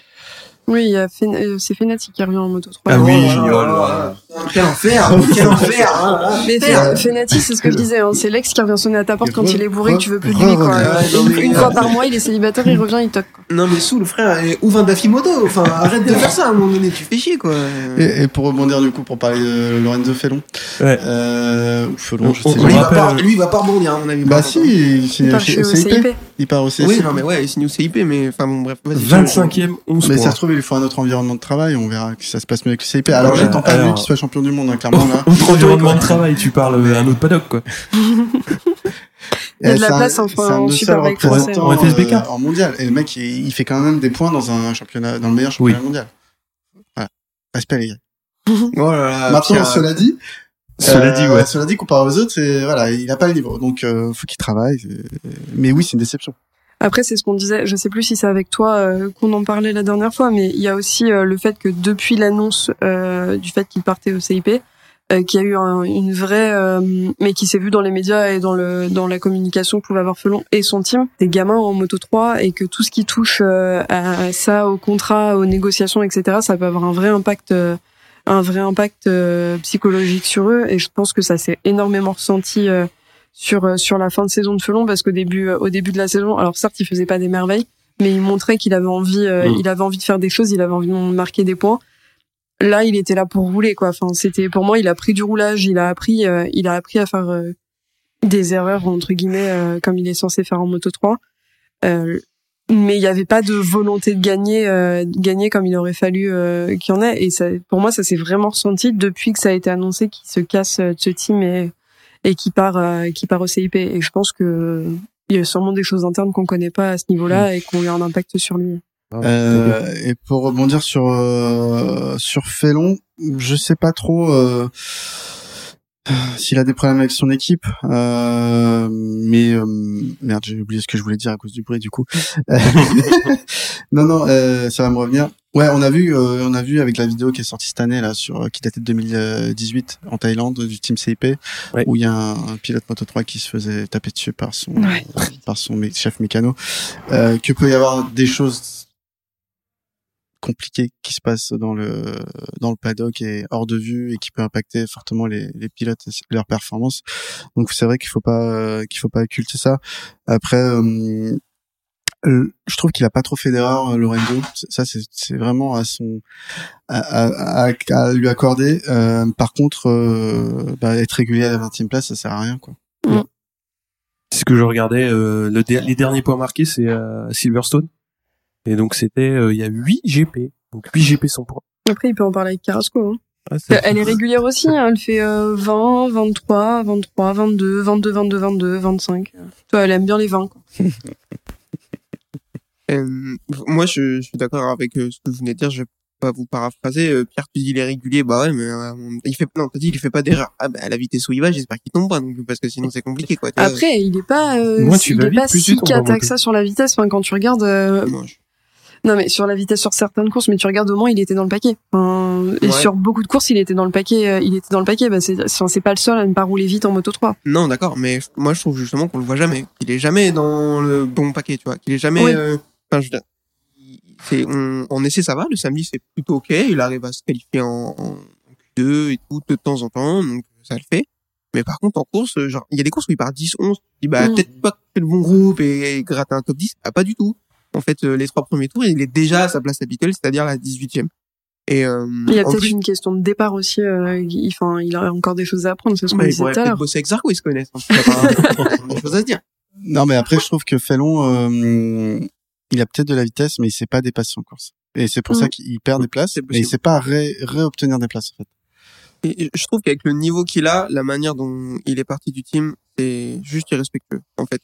Oui, il y a Fen- euh, c'est Fenati qui revient en moto 3. Ah oui, Oh là génial. Quel enfer, *laughs* quel enfer. hein. Mais Fer. Fen- Fenati, c'est ce que je disais, hein, c'est l'ex qui revient sonner à ta porte quand il est bourré, que tu veux plus de lui, quoi. mais- Une fois par mois, il est célibataire, il revient, il toque, quoi. Non, mais sous le frère, ouvre un Daffy Moto. Enfin, arrête de faire ça à un moment donné, tu fais chier, quoi. Et, et pour rebondir du coup, pour parler de Lorenzo Felon, Ouais. euh, ou Felon, je On- sais on Lui, il pas. va pas, rappelle- lui, il va pas rebondir, à mon avis. Bah si, il Il Il part au. Oui, non, mais ouais, il signe au CIP, mais enfin bon, bref. vas-y. 25e, 11 Mais points. ça se trouve, il lui faut un autre environnement de travail. On verra que ça se passe mieux avec le CIP. Alors, Ouais, j'attends pas lui alors- qu'il soit champion du monde, hein, clairement là. *laughs* Autre environnement de travail, tu parles euh, un autre paddock, quoi. Il y a de Et la un- place, enfin, en Superbike représentants, français. En FSBK. euh, en mondial. Et le mec, il, il fait quand même des points dans un championnat, dans le meilleur championnat mondial. Voilà. Respect les gars. Oh là là. Maintenant, Pierre, cela dit, Cela euh, dit, ouais. Cela dit, comparé aux autres, c'est voilà, il a pas le niveau, donc euh, faut qu'il travaille. Mais oui, c'est une déception. Après, c'est ce qu'on disait, je sais plus si c'est avec toi euh, qu'on en parlait la dernière fois, mais il y a aussi euh, le fait que depuis l'annonce euh, du fait qu'il partait au CIP, euh, qu'il y a eu un- une vraie, euh, mais qui s'est vu dans les médias et dans le dans la communication que pouvait avoir Felon et son team, des gamins en moto 3 et que tout ce qui touche euh, à ça, au contrat, aux négociations, etc., ça peut avoir un vrai impact. Un vrai impact euh, psychologique sur eux. Et je pense que ça s'est énormément ressenti euh, sur euh, sur la fin de saison de Felon parce qu'au début euh, au début de la saison alors certes il faisait pas des merveilles mais il montrait qu'il avait envie euh, Mm. il avait envie de faire des choses il avait envie de marquer des points. Là il était là pour rouler quoi. Enfin c'était pour moi il a pris du roulage il a appris euh, il a appris à faire euh, des erreurs entre guillemets euh, comme il est censé faire en moto 3 euh, mais il n'y avait pas de volonté de gagner, euh, de gagner comme il aurait fallu euh, qu'il y en ait. Et ça, pour moi, ça s'est vraiment ressenti depuis que ça a été annoncé qu'il se casse euh, de ce team et, et qui part, euh, qui part au CIP. Et je pense que il y a sûrement des choses internes qu'on connaît pas à ce niveau-là et qui ont eu un impact sur lui. Euh, et pour rebondir sur euh, sur Felon, je sais pas trop euh, s'il a des problèmes avec son équipe, euh, mais euh, merde, j'ai oublié ce que je voulais dire à cause du bruit du coup. *laughs* *laughs* non non, euh, ça va me revenir. Ouais, on a vu, euh, on a vu avec la vidéo qui est sortie cette année là sur qui datait de 2018 en Thaïlande du team CIP, Ouais. où il y a un, un pilote Moto 3 qui se faisait taper dessus par son Ouais. par son mé- chef mécano, euh, que peut y avoir des choses compliquées qui se passent dans le dans le paddock et hors de vue et qui peut impacter fortement les, les pilotes et leurs performances. Donc c'est vrai qu'il faut pas euh, qu'il faut pas occulter ça. Après euh, euh, je trouve qu'il a pas trop fait d'erreurs euh, Lorenzo. Ça c'est c'est vraiment à son à, à, à- lui accorder. Euh, par contre euh, bah, être régulier à la 20e place ça sert à rien quoi. C'est ce que je regardais. euh, le les derniers points marqués, c'est à Silverstone. Et donc c'était, euh, il y a 8 GP. Donc 8 GP sans points. Après, il peut en parler avec Carrasco. Hein. Ah, Elle est régulière aussi. Hein. Elle fait euh, 20, 23, 23, 22, 22, 22, 22, 25. Toi, elle aime bien les 20. Quoi. *laughs* Euh, moi, je, je suis d'accord avec euh, ce que vous venez de dire. Je vais pas vous paraphraser. Euh, Pierre, tu dis il est régulier. Bah ouais, mais euh, il fait non, t'as dit il fait pas d'erreur. Ah bah à la vitesse où il va, j'espère qu'il tombe pas, donc parce que sinon c'est compliqué quoi. Après, il est pas, euh, Moins tu il est pas si cata que ça sur la vitesse. Enfin, quand tu regardes, euh, Moi, je- non mais sur la vitesse sur certaines courses, mais tu regardes au moins, il était dans le paquet. Enfin, et sur beaucoup de courses, il était dans le paquet. euh, il était dans le paquet. Bah, c'est, pas le seul à ne pas rouler vite en moto 3. Non, d'accord, mais moi je trouve justement qu'on le voit jamais. Il est jamais dans le bon paquet, tu vois. Qu'il est jamais. Oui. euh, Enfin, je c'est on, en essai ça va. Le samedi c'est plutôt ok. Il arrive à se qualifier en, en Q2 et tout de temps en temps, donc ça le fait. Mais par contre en course, euh, genre il y a des courses où il part 10, 11. Tu dis bah Mm. peut-être pas que le bon groupe et, et gratte un top 10. Ah, pas du tout. En fait, euh, les trois premiers tours, il est déjà à sa place habituelle, c'est-à-dire la 18e. Et euh, Il y a peut-être plus, une question de départ aussi. euh, il, enfin, il a encore des choses à apprendre. C'est ce qu'on il disait pourrait tout à l'heure. bosser avec Zarco, ils se connaissent. hein. Il y a pas- *laughs* des choses à se dire. Non, mais après, je trouve que Felon, euh, il a peut-être de la vitesse, mais il sait pas dépasser en course. Et c'est pour ça qu'il perd des places, C'est mais il sait pas ré- réobtenir des places, en fait. Et je trouve qu'avec le niveau qu'il a, la manière dont il est parti du team, c'est juste irrespectueux, en fait.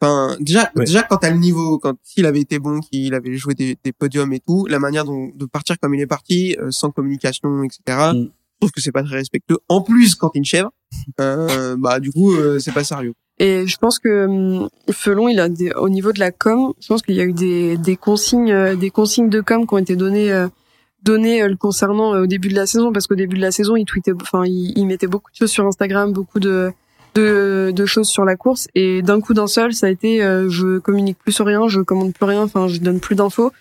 Enfin, déjà, Ouais. déjà quand t'as le niveau, quand s'il avait été bon, qu'il avait joué des, des podiums et tout, la manière dont de partir comme il est parti, euh, sans communication, etc. Mm. Je trouve que c'est pas très respectueux. En plus, quand t'es une chèvre, euh, bah du coup, euh, c'est pas sérieux. Et je pense que hum, Felon, il a des, au niveau de la com, je pense qu'il y a eu des, des consignes, euh, des consignes de com qui ont été données, euh, données euh, le concernant au début de la saison, parce qu'au début de la saison, il tweetait, enfin, il, il mettait beaucoup de choses sur Instagram, beaucoup de, de, de choses sur la course, et d'un coup d'un seul, ça a été, euh, je communique plus sur rien, je commande plus rien, enfin, je donne plus d'infos.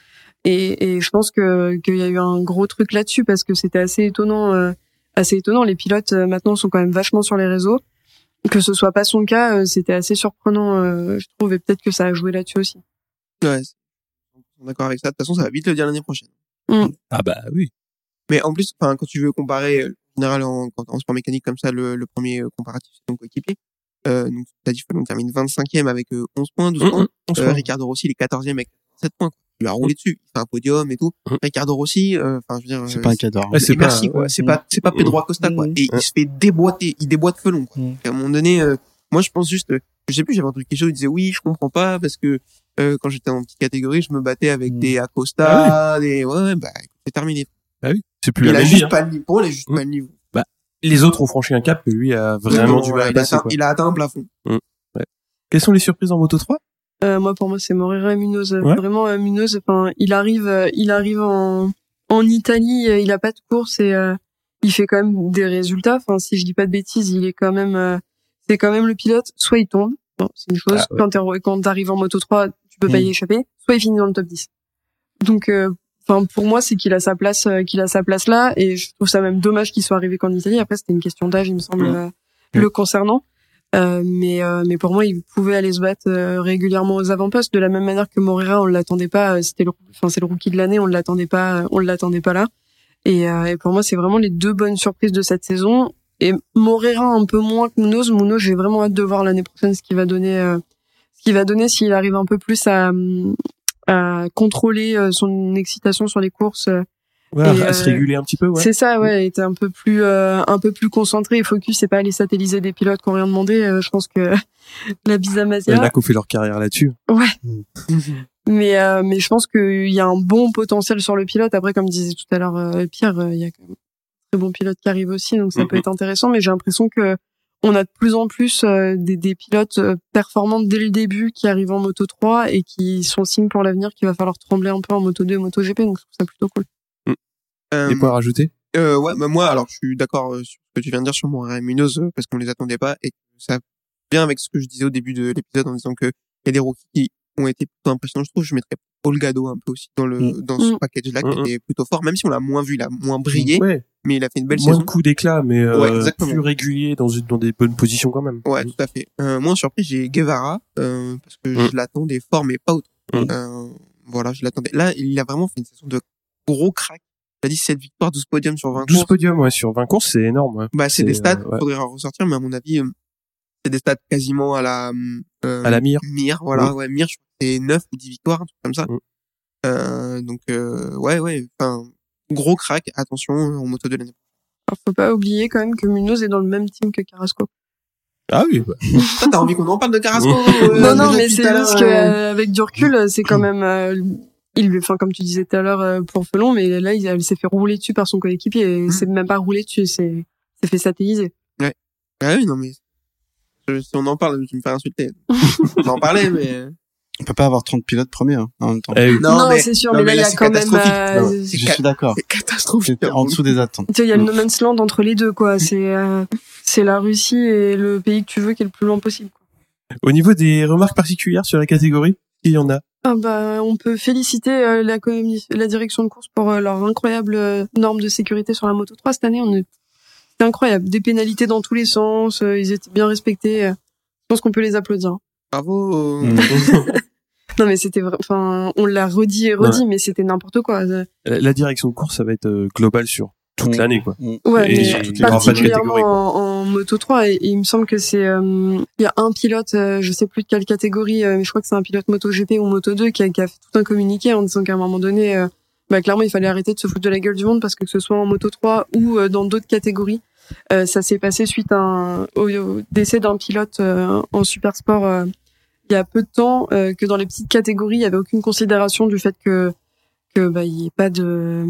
Et, et je pense que qu'il y a eu un gros truc là-dessus parce que c'était assez étonnant, euh, assez étonnant. Les pilotes euh, maintenant sont quand même vachement sur les réseaux que ce soit pas son cas, euh, c'était assez surprenant, euh, je trouve, et peut-être que ça a joué là-dessus aussi. Ouais, c'est- on est d'accord avec ça. De toute façon, ça va vite le dire l'année prochaine. Ah bah oui. Mais en plus, enfin, quand tu veux comparer, général, en, quand, en sport mécanique comme ça, le, le premier euh, comparatif, c'est ton coéquipier. Euh, donc, t'as dit, on termine 25e avec euh, 11 points, 12 Hum, points. hum, on se Euh. Ricardo Rossi, il est 14e avec 7 points. quoi. Il a roulé dessus. Il fait un podium et tout. Mhm. Ricardo Rossi, euh, enfin, je veux dire, C'est euh, pas un cadeau. Ouais, c'est pas- quoi. C'est pas, c'est pas Pedro Acosta, quoi. Et il se fait déboîter. Il déboîte Felon, quoi. À un moment donné, euh, moi, je pense juste, euh, je sais plus, j'avais entendu quelque chose, il disait, oui, je comprends pas, parce que, euh, quand j'étais en petite catégorie, je me battais avec des Acosta, des, ouais, ouais, bah, c'est terminé. Bah oui. C'est plus Il la a vie, juste hein. pas le niveau. Il a juste pas le niveau. Les autres ont franchi un cap que lui a vraiment du mal à il, a passer. il a atteint un plafond. Quelles sont les surprises en Moto 3 Euh, moi, pour moi, c'est Moreira et Munoz. Ouais. Vraiment, euh, Munoz, enfin, il arrive, euh, il arrive en, en Italie, euh, il a pas de course et euh, il fait quand même des résultats. Enfin, si je dis pas de bêtises, il est quand même, euh, c'est quand même le pilote. Soit il tombe, bon, c'est une chose. Ah, ouais. Quand t'arrives en moto 3, tu peux pas Mm. y échapper. Soit il finit dans le top 10. Donc, euh, enfin, pour moi, c'est qu'il a sa place, euh, qu'il a sa place là, et je trouve ça même dommage qu'il soit arrivé qu'en Italie. Après, c'était une question d'âge, il me semble, euh, le concernant. Euh, mais euh, mais pour moi, il pouvait aller se battre euh, régulièrement aux avant-postes de la même manière que Moreira, on l'attendait pas. euh, C'était le, enfin c'est le rookie de l'année, on l'attendait pas, on l'attendait pas là. Et, euh, et pour moi, c'est vraiment les deux bonnes surprises de cette saison. Et Moreira un peu moins que Munoz. Munoz, j'ai vraiment hâte de voir l'année prochaine ce qu'il va donner, euh, ce qu'il va donner s'il arrive un peu plus à à contrôler euh, son excitation sur les courses. euh, Ouais, Et, à se euh, réguler un petit peu, ouais. C'est ça, ouais, était un peu plus euh, un peu plus concentré et focus. C'est pas aller satelliser des pilotes qui ont rien demandé. euh, je pense que *laughs* la bise à Il y en a qui ont fait leur carrière là-dessus. *laughs* Mais euh, mais je pense qu'il y a un bon potentiel sur le pilote. Après, comme disait tout à l'heure euh, Pierre, euh, il y a quand même un très bon pilote qui arrive aussi, donc ça peut Mhm. être intéressant. Mais j'ai l'impression que on a de plus en plus euh, des, des pilotes euh, performants dès le début qui arrivent en moto 3 et qui sont signe pour l'avenir qu'il va falloir trembler un peu en moto 2 et moto GP. Donc je trouve ça plutôt cool. Euh, Des points à rajouter? Euh, ouais, bah moi, alors je suis d'accord euh, sur ce que tu viens de dire sur Montréal et Munoz euh, parce qu'on les attendait pas et ça vient avec ce que je disais au début de l'épisode en disant que il y a des rookies qui ont été plutôt impressionnants. Je trouve je mettrais Olgado un peu aussi dans le Mm. dans ce Mm. package-là Mm, qui était plutôt fort, même si on l'a moins vu, il a moins brillé, Ouais. mais il a fait une belle Moins saison. de coups d'éclat, mais euh, Ouais, plus régulier dans, une, dans des bonnes positions quand même. Ouais, tout à fait. Euh, moi, en surprise, j'ai Guevara euh, parce que je l'attendais fort, mais pas autant. Euh, voilà, je l'attendais. Là, il a vraiment fait une saison de gros crack. T'as dit 7 victoires, 12 podiums sur 20 12 courses. podiums, ouais, sur 20 courses, c'est énorme, ouais. Bah, c'est C'est, des stats, euh, ouais. faudrait en ressortir, mais à mon avis, c'est des stats quasiment à la, euh, À la mire. Mire, voilà, Mm. ouais, Mire, je crois que c'est 9 ou 10 victoires, un truc comme ça. Euh, donc, euh, ouais, ouais, enfin, gros crack, attention, en moto de l'année. Alors, faut pas oublier quand même que Munoz est dans le même team que Carrasco. Ah oui, bah. *laughs* Toi, t'as envie qu'on en parle de Carrasco? *laughs* Euh, non, non, mais c'est l'heure, que euh, avec du recul, c'est quand même euh, il lui, enfin comme tu disais tout à l'heure pour Felon, mais là il, s'est fait rouler dessus par son coéquipier. Et Mm. C'est même pas roulé dessus, c'est c'est fait satelliser. Ah oui, non, mais, je- si on en parle, tu me fais insulter. *laughs* on en parler, mais... On peut pas avoir 30 pilotes premiers hein, en même temps. Eh. Non, mais- c'est sûr, non, mais là il y a quand même, euh, je suis d'accord. C'est catastrophique. En dessous des attentes. sais, il y a le no man's land entre les deux, quoi. C'est euh, c'est la Russie et le pays que tu veux qui est le plus loin possible. Quoi. Au niveau des remarques particulières sur la catégorie, il y en a. Ah bah, on peut féliciter euh, la, la direction de course pour euh, leur incroyable euh, norme de sécurité sur la Moto 3 cette année. On est... C'était incroyable. Des pénalités dans tous les sens, euh, ils étaient bien respectés. euh. Je pense qu'on peut les applaudir. Bravo. Mm. *laughs* Non mais c'était vrai. Enfin, on l'a redit et redit, mais c'était n'importe quoi. Euh, La la direction de course, ça va être euh, global sur toute Mm. l'année, quoi. Ouais, Et mais de particulièrement quoi. en, en moto 3 et, et il me semble que c'est euh, il y a un pilote, euh, je sais plus de quelle catégorie, euh, mais je crois que c'est un pilote moto GP ou moto 2 qui a, qui a fait tout un communiqué en disant qu'à un moment donné, euh, bah clairement il fallait arrêter de se foutre de la gueule du monde parce que que ce soit en moto 3 ou euh, dans d'autres catégories, euh, ça s'est passé suite à un, au, au décès d'un pilote euh, en super sport euh, il y a peu de temps euh, que dans les petites catégories il y avait aucune considération du fait que que bah il y ait pas de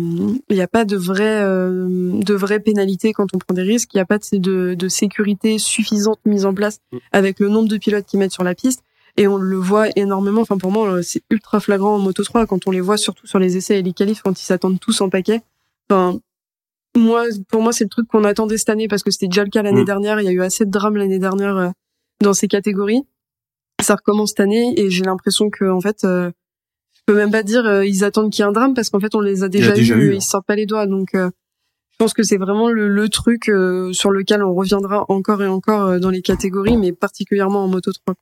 il y a pas de vraie euh, de vraie pénalité quand on prend des risques. Il y a pas de, de, de sécurité suffisante mise en place Mm. avec le nombre de pilotes qui mettent sur la piste. Et on le voit énormément. Enfin pour moi c'est ultra flagrant en moto 3 quand on les voit surtout sur les essais et les qualifs quand ils s'attendent tous en paquet. Enfin moi pour moi c'est le truc qu'on attendait cette année parce que c'était déjà le cas l'année Mm. dernière il y a eu assez de drames l'année dernière euh, dans ces catégories ça recommence cette année et j'ai l'impression que en fait euh, je peux même pas dire euh, ils attendent qu'il y ait un drame parce qu'en fait on les a déjà, déjà eus eu, hein. ils se sortent pas les doigts donc euh, je pense que c'est vraiment le, le truc sur lequel on reviendra encore et encore dans les catégories mais particulièrement en moto 3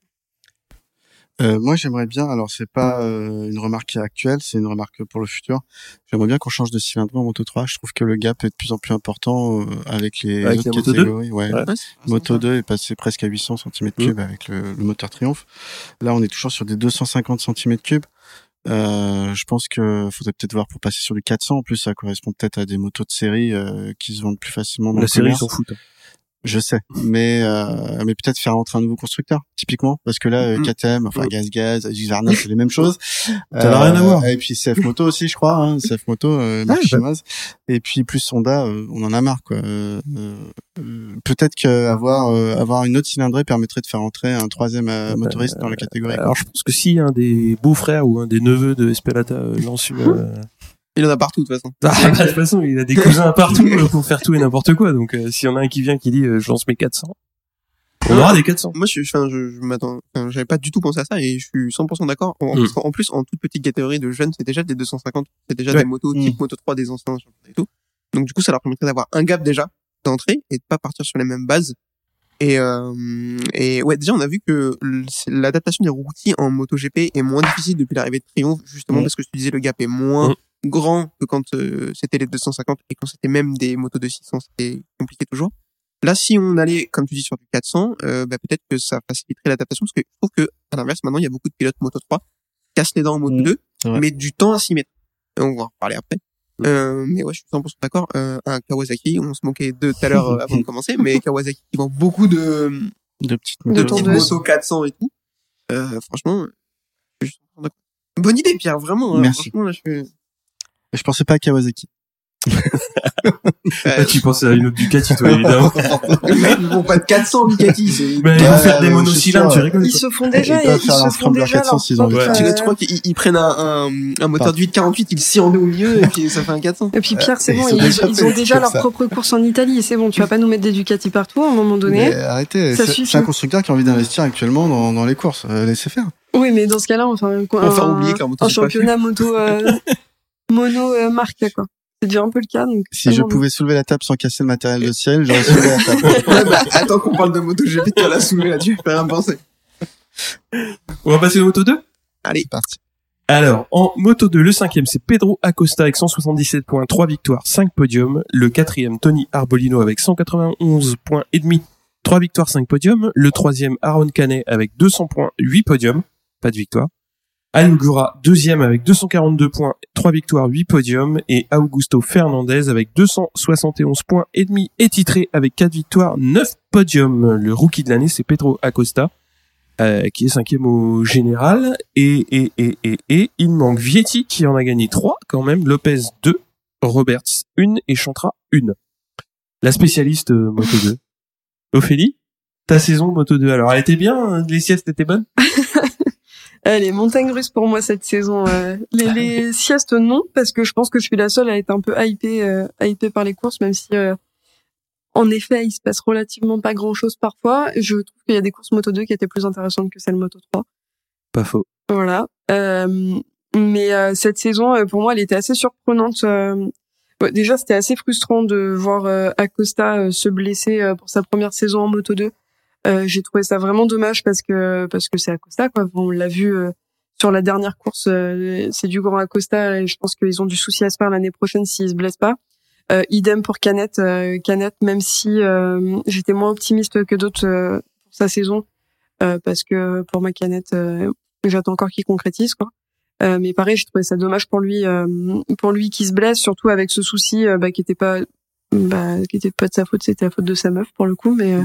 Euh, moi, j'aimerais bien. Alors, c'est pas euh, une remarque qui est actuelle, c'est une remarque pour le futur. J'aimerais bien qu'on change de cylindre en Moto 3. Je trouve que le gap est de plus en plus important euh, avec les Avec autres la Moto 2? catégories. Ouais. Ouais. Moto 2 est passé presque à 800 cm3 avec le, le moteur Triumph. Là, on est toujours sur des 250 cm3. Euh, je pense que faudrait peut-être voir pour passer sur du 400. En plus, ça correspond peut-être à des motos de série euh, qui se vendent plus facilement dans La le série, s'en foutent. Hein. Je sais, mais euh, mais peut-être faire rentrer un nouveau constructeur, typiquement, parce que là, euh, Mm. KTM, enfin Mm. Gaz Gaz, Husqvarna, c'est les mêmes *laughs* choses. Euh, Ça n'a rien à voir. Et puis CF Moto aussi, je crois, hein, CF Moto, euh, chinoise. Et puis plus Honda, euh, on en a marre, quoi. Euh, euh, peut-être que avoir euh, avoir une autre cylindrée permettrait de faire entrer un troisième euh, motoriste dans la catégorie. quoi. Alors, je pense que si un des beaux-frères ou un des neveux de Espelata euh, lance une... Il en a partout, de toute façon. Ah, *laughs* bah, de toute façon, il a des cousins partout euh, pour faire tout et n'importe quoi. Donc, euh, s'il y en a un qui vient qui dit euh, je lance mes 400, on aura des 400. Moi, je, enfin, je, je m'attends, enfin, j'avais pas du tout pensé à ça et je suis 100% d'accord. En, Mm. en plus, en toute petite catégorie de jeunes, c'est déjà des 250, c'est déjà Ouais. des motos type Mm. Moto 3 des anciens et tout. Donc, du coup, ça leur permettrait d'avoir un gap déjà d'entrée et de pas partir sur les mêmes bases. Et, euh, et ouais, déjà, on a vu que l'adaptation des routiers en MotoGP est moins difficile depuis l'arrivée de Triumph, justement Mm. parce que je te disais, le gap est moins Mm. Grand que quand euh, c'était les 250 et quand c'était même des motos de 600, c'était compliqué toujours. Là, si on allait, comme tu dis, sur du 400, euh, bah, peut-être que ça faciliterait l'adaptation parce que je trouve que, à l'inverse, maintenant, il y a beaucoup de pilotes Moto 3 qui cassent les dents en Moto Mm. 2 C'est vrai. met du temps à s'y mettre. Et on va en reparler après. Euh, mais ouais, je suis 100% d'accord. Euh, un Kawasaki, on se moquait de tout à l'heure euh, avant de *laughs* commencer, mais Kawasaki qui vend beaucoup de, De petites De de motos. petites tondeuse. motos 400 et tout. Euh, franchement, je suis 100% d'accord. Bonne idée, Pierre, vraiment. hein. Merci. Franchement, là, je suis... Je pensais pas à Kawasaki. Tu penses à une autre Ducati, toi, évidemment. *laughs* Ils vont pas de 400, Ducati. c'est- Mais ils vont faire des monocylindres, tu rigoles. Ils se font déjà, Ils ils se font déjà 400 leur s'ils ont. Tu, euh, tu crois qu'ils ils prennent un, un, un moteur de 848, ils le cirent au milieu et puis ça fait un 400 Et puis Pierre, c'est Ils bon, ont ils, déjà ont déjà leur ça. propre course en Italie. C'est bon, tu vas pas nous mettre des Ducati partout à un moment donné. Mais arrêtez, Ça c'est un constructeur qui a envie d'investir actuellement dans, dans les courses. Euh, laissez faire. Oui, mais dans ce cas-là, enfin, Enfin, un, oublier un championnat moto euh, *laughs* mono euh, marque quoi. C'est déjà un peu le cas. Donc Si je pouvais soulever la table sans casser le matériel de ciel, j'aurais soulevé la table. *laughs* Ouais, bah, attends qu'on parle de moto GP, tu la soulever là, tu vas faire un penser. On va passer au Moto 2 C'est parti. Alors, en Moto 2, le cinquième, c'est Pedro Acosta avec 177 points, 3 victoires, 5 podiums. Le quatrième, Tony Arbolino avec 191 points et demi, 3 victoires, 5 podiums. Le troisième, Aaron Canet avec 200 points, 8 podiums, pas de victoire. Alugura, deuxième avec 242 points, 3 victoires, 8 podiums. Et Augusto Fernandez avec 271 points et demi est titré avec 4 victoires, 9 podiums. Le rookie de l'année, c'est Pedro Acosta. euh, qui est cinquième au général, et, et, et, et, et, il manque Vietti qui en a gagné 3 quand même, Lopez 2, Roberts 1 et Chantra 1. La spécialiste euh, Moto 2. *laughs* Ophélie, ta saison Moto 2, alors elle était bien, hein, les siestes étaient bonnes? *laughs* les montagnes russes pour moi cette saison. euh, les, les siestes non, parce que je pense que je suis la seule à être un peu hypée, euh, hypée par les courses, même si euh, en effet il se passe relativement pas grand chose parfois. Je trouve qu'il y a des courses Moto 2 qui étaient plus intéressantes que celles Moto 3. Pas faux. Voilà. Euh, mais euh, cette saison, pour moi, elle était assez surprenante. déjà, c'était assez frustrant de voir euh, Acosta euh, se blesser euh, pour sa première saison en Moto 2. Euh, J'ai trouvé ça vraiment dommage parce que parce que c'est Acosta. Quoi. On l'a vu euh, sur la dernière course, euh, c'est du grand Acosta. Et je pense qu'ils ont du souci à se faire l'année prochaine s'ils se blessent pas. Euh, idem pour Canet. Euh, Canet, même si euh, j'étais moins optimiste que d'autres pour sa saison, parce que pour ma Canet, j'attends encore qu'il concrétise quoi. Mais pareil, j'ai trouvé ça dommage pour lui, pour lui qui se blesse, surtout avec ce souci bah, qui était pas, bah, qui était pas de sa faute, c'était la faute de sa meuf pour le coup, mais euh,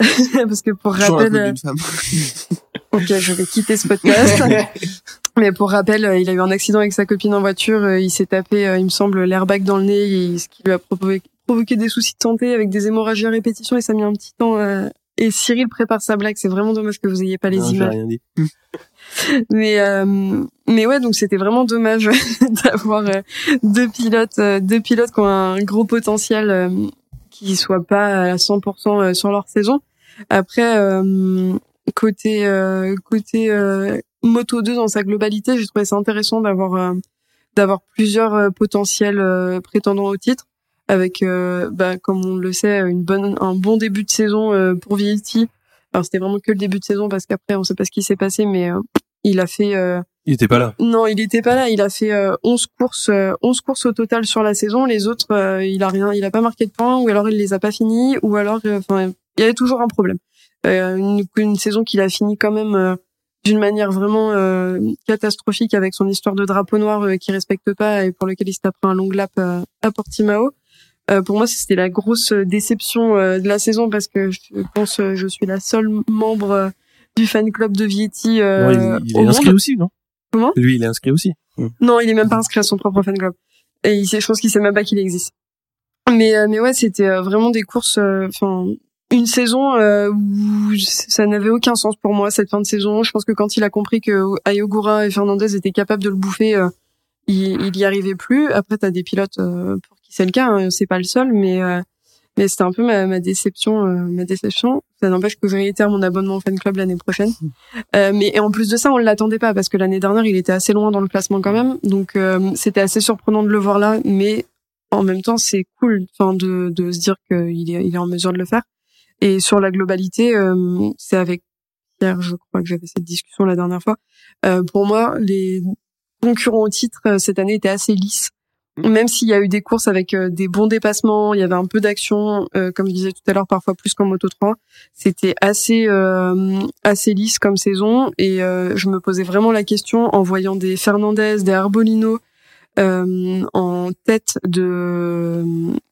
*laughs* parce que pour Toujours rappel, euh, ok, je vais quitter ce podcast. *laughs* mais pour rappel, euh, il a eu un accident avec sa copine en voiture, euh, il s'est tapé, il me semble, l'airbag dans le nez, et ce qui lui a provoqué, provoqué des soucis de santé avec des hémorragies à répétition, et ça a mis un petit temps. et Cyril prépare sa blague, c'est vraiment dommage que vous ayez pas les Non, images. rien dit. *laughs* Mais euh, mais ouais, donc c'était vraiment dommage d'avoir deux pilotes, deux pilotes qui ont un gros potentiel, qui soient pas à 100% euh, sur leur saison. Après euh, côté euh, côté euh, Moto 2 dans sa globalité, j'ai trouvé ça intéressant d'avoir euh, d'avoir plusieurs euh, potentiels euh, prétendants au titre avec euh, bah, comme on le sait une bonne un bon début de saison euh, pour Vietti. Alors c'était vraiment que le début de saison parce qu'après on sait pas ce qui s'est passé mais euh, il a fait euh, Il était pas là. non, il était pas là. Il a fait euh, 11 courses, euh, 11 courses au total sur la saison. Les autres, euh, il a rien, il a pas marqué de points, ou alors il les a pas finis, ou alors, enfin, il y avait toujours un problème. Euh, une, une saison qu'il a fini quand même euh, d'une manière vraiment euh, catastrophique avec son histoire de drapeau noir euh, qui respecte pas et pour lequel il s'est pris un long lap euh, à Portimao. Euh, pour moi, c'était la grosse déception euh, de la saison parce que je pense euh, je suis la seule membre du fan club de Vietti euh, Non, il, il au est inscrit monde. aussi, non? Comment? Lui, il est inscrit aussi. Non, il est même pas inscrit à son propre fan club. Et il sait, je pense qu'il sait même pas qu'il existe. Mais euh, mais ouais, c'était vraiment des courses. euh, Enfin, une saison euh, où ça n'avait aucun sens pour moi cette fin de saison. Je pense que quand il a compris que Ayogura et Fernandez étaient capables de le bouffer, euh, il, il y arrivait plus. Après, t'as des pilotes euh, pour qui c'est le cas. Hein, c'est pas le seul, mais mais c'était un peu ma, ma déception. ma déception. Ça n'empêche que je réitère mon abonnement au fan club l'année prochaine. *laughs* Euh, mais et en plus de ça, on l'attendait pas parce que l'année dernière, il était assez loin dans le classement quand même. Donc euh, c'était assez surprenant de le voir là, mais en même temps, c'est cool, enfin de de se dire qu'il est il est en mesure de le faire. Et sur la globalité, euh, c'est avec Pierre, je crois que j'avais cette discussion la dernière fois. Euh, pour moi, les concurrents au titre euh, cette année étaient assez lisses. Même s'il y a eu des courses avec euh, des bons dépassements, il y avait un peu d'action, euh, comme je disais tout à l'heure, parfois plus qu'en Moto 3. C'était assez euh, assez lisse comme saison et euh, je me posais vraiment la question en voyant des Fernandez, des Arbolino euh, en tête de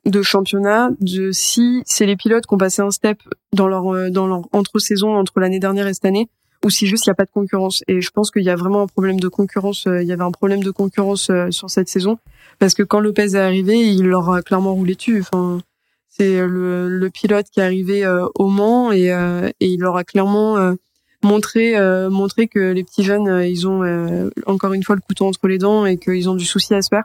de championnat, de si c'est les pilotes qui ont passé un step dans leur euh, dans leur entre saison entre l'année dernière et cette année ou si juste il n'y a pas de concurrence. Et je pense qu'il y a vraiment un problème de concurrence. euh, Il y avait un problème de concurrence sur cette saison parce que quand Lopez est arrivé, il leur a clairement roulé dessus. Enfin, c'est le, le pilote qui est arrivé au Mans et, et il leur a clairement montré euh, montré que les petits jeunes euh, ils ont euh, encore une fois le couteau entre les dents et qu'ils ont du souci à se faire.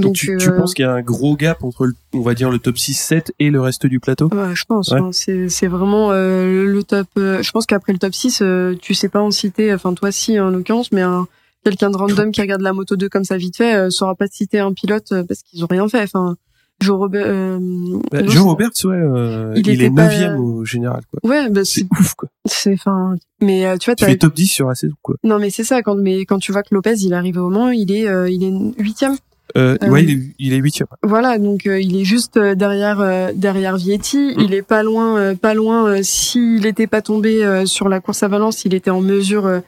Donc tu, tu euh, penses qu'il y a un gros gap entre, le, on va dire, le top 6-7 et le reste du plateau? Ouais, je pense. Ouais. hein, c'est c'est vraiment euh, le top. euh, je pense qu'après le top 6, euh, tu sais pas en citer. Enfin, toi, si en l'occurrence, mais un quelqu'un de random qui regarde la moto 2 comme ça vite fait, euh, saura pas te citer un pilote parce qu'ils ont rien fait. Enfin, Joe Robert. Euh, bah, Joe Roberts, ouais, euh, Il est pas- 9 au général, quoi. Ouais, bah, C'est ouf, quoi. c'est enfin. Mais euh, tu vois, Tu fais top 10 sur la saison, quoi. non, mais c'est ça. Quand mais quand tu vois que Lopez, il est arrivé au Mans, il est il est huitième. Euh, ouais, il est, il est 8 Voilà, donc il est juste derrière derrière Vietti. Mm. Il est pas loin, pas loin. S'il était pas tombé sur la course à Valence, il était en mesure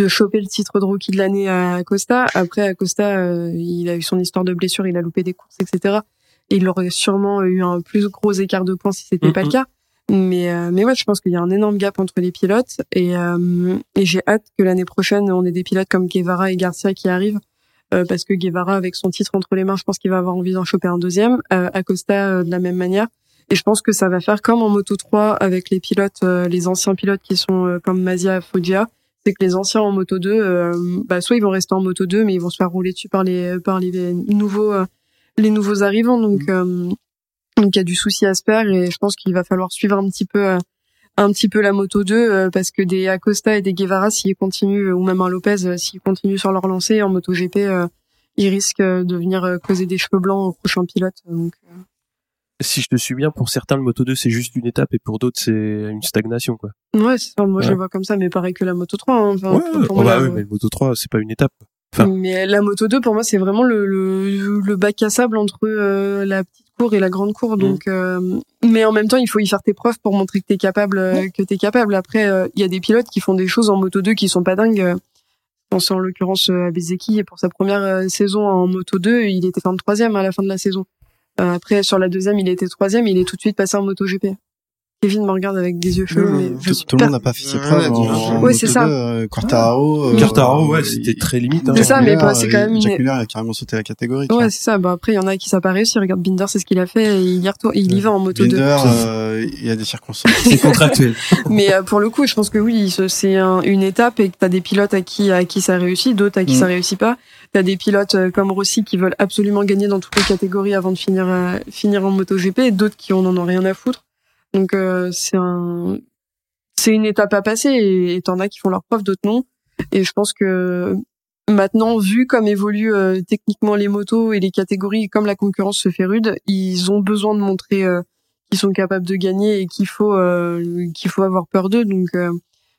de choper le titre de rookie de l'année à Acosta. Après Acosta, euh, il a eu son histoire de blessure, il a loupé des courses, etc. Il aurait sûrement eu un plus gros écart de points si c'était Mm, pas le cas. Mais euh, mais ouais, je pense qu'il y a un énorme gap entre les pilotes et euh, et j'ai hâte que l'année prochaine on ait des pilotes comme Guevara et Garcia qui arrivent euh, parce que Guevara avec son titre entre les mains, je pense qu'il va avoir envie d'en choper un deuxième. Euh, Acosta euh, de la même manière. Et je pense que ça va faire comme en Moto 3 avec les pilotes, euh, les anciens pilotes qui sont euh, comme Mazia, Foggia. C'est que les anciens en Moto 2, euh, bah, soit ils vont rester en Moto 2, mais ils vont se faire rouler dessus par les par les nouveaux euh, les nouveaux arrivants. Donc euh, donc il y a du souci à se faire et je pense qu'il va falloir suivre un petit peu euh, un petit peu la moto 2 euh, parce que des Acosta et des Guevara s'ils continuent ou même un Lopez s'ils continuent sur leur lancée en moto GP ils risquent de venir causer des cheveux blancs au prochain pilote donc Si je te suis bien, pour certains, le Moto 2, c'est juste une étape et pour d'autres, c'est une stagnation, quoi. ouais c'est ça, moi je le vois comme ça mais pareil que la moto 3 hein. Enfin, Ouais, pour oh moi, bah la- oui, mais le Moto 3, c'est pas une étape. Enfin. mais la moto 2 pour moi c'est vraiment le, le, le bac à sable entre euh, la petite cour et la grande cour. Mm. donc euh, mais en même temps il faut y faire tes preuves pour montrer que t'es capable euh, que t'es capable. Après euh, il y a des pilotes qui font des choses en moto 2 qui sont pas dingues. Euh, je pense en l'occurrence euh, à Bezeki et pour sa première euh, saison en moto 2 il était fin de troisième à la fin de la saison. Euh, après sur la deuxième il était troisième il est tout de suite passé en moto GP Kevin me regarde avec des yeux feux Mmh, mais je Tout, suis tout le per- monde n'a pas fait ses preuves en, en Ouais, c'est Moto2, ça. euh, Quartararo. euh, ouais, c'était très limite. hein. C'est ça, Jack mais Miller, bah, c'est quand euh, même Jack une- Miller a carrément sauté la catégorie. tu Ouais, c'est ça. Bah après, il y en a qui ça pas réussi. Regarde Binder, c'est ce qu'il a fait. Et il y retourne, il y va en moto 2. Binder, *laughs* euh, il y a des circonstances. C'est contractuel. *laughs* Mais euh, pour le coup, je pense que oui, ce- c'est un- une étape et que t'as des pilotes à qui à qui ça réussit, d'autres à qui Mm. ça réussit pas. T'as des pilotes euh, comme Rossi qui veulent absolument gagner dans toutes les catégories avant de finir euh, finir en MotoGP, et d'autres qui en en ont rien à foutre. Donc euh, c'est un une étape à passer et t'en as qui font leur preuve, d'autres non. Et je pense que maintenant, vu comme évoluent euh, techniquement les motos et les catégories, comme la concurrence se fait rude, ils ont besoin de montrer euh, qu'ils sont capables de gagner et qu'il faut euh, qu'il faut avoir peur d'eux. Donc, euh,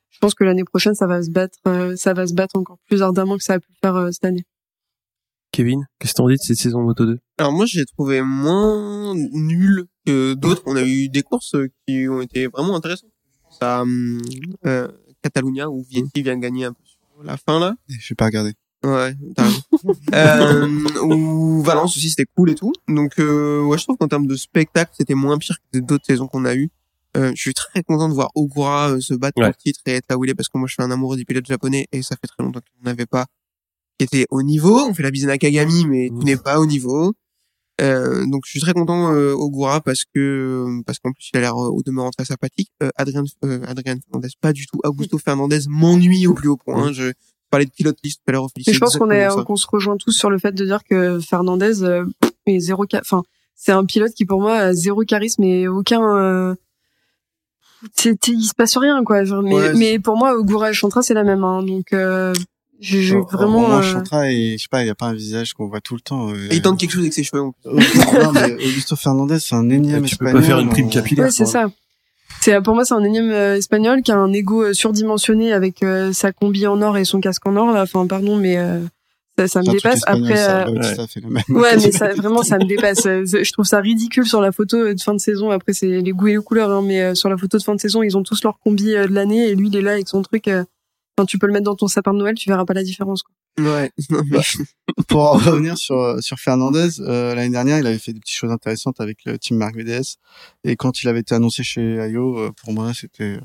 je pense que l'année prochaine, ça va se battre, ça va se battre encore plus ardemment que ça a pu faire cette année. Kevin, qu'est-ce que t'en dis de cette saison Moto 2 Alors moi, j'ai trouvé moins nul que d'autres. On a eu des courses qui ont été vraiment intéressantes. À hum, euh, Catalunya où Vietti vient de gagner un peu sur la fin là. Je vais pas regarder. Ouais, t'as raison. *laughs* euh, ou Valence aussi, c'était cool et tout. Donc euh, ouais, je trouve qu'en termes de spectacle, c'était moins pire que d'autres saisons qu'on a eues. Euh, je suis très content de voir Ogura euh, se battre pour le titre et être là où il est parce que moi je suis un amoureux des pilotes japonais et ça fait très longtemps qu'on n'avait pas qui était au niveau. On fait la bise à Nakagami mais tu n'es pas au niveau. Euh, donc je suis très content euh, Ogura parce que parce qu'en plus il a l'air euh, au demeurant très sympathique. Euh, Adrien euh, Adrien Fernandez pas du tout. Augusto Fernandez m'ennuie au plus haut point. Je parlais de pilote liste tout à l'heure. Je pense qu'on est qu'on se rejoint tous sur le fait de dire que Fernandez euh, est zéro enfin c'est un pilote qui pour moi a zéro charisme et aucun euh, c'est- c'est- il se passe rien quoi Genre, mais Ouais, mais pour moi Ogura et Chantra c'est la même hein, donc euh, j'ai j'ai Bon, vraiment moi, euh, Chantra, et, je sais pas, il y a pas un visage qu'on voit tout le temps. euh, Et il tente quelque chose avec ses cheveux. non, mais Augusto Fernandez, c'est un énième Tu peux espagnol. pas faire une prime on- capillaire. Ouais, c'est ça. C'est pour moi c'est un énième euh, espagnol qui a un ego euh, surdimensionné avec euh, sa combi en or et son casque en or là. Enfin pardon mais euh, Ça, ça me un dépasse. espagnol, Après, ça. euh, ouais. mais ça, vraiment, ça me dépasse. Euh, Je trouve ça ridicule sur la photo de fin de saison. Après, c'est les goûts et les couleurs, hein, mais euh, sur la photo de fin de saison, ils ont tous leur combi euh, de l'année et lui, il est là avec son truc. Euh, Enfin, tu peux le mettre dans ton sapin de Noël, tu verras pas la différence. Quoi. Ouais. *laughs* Mais- *laughs* Pour en revenir sur sur Fernandez, euh, l'année dernière, il avait fait des petites choses intéressantes avec le team Marc VDS. Et quand il avait été annoncé chez IO, euh, pour moi, c'était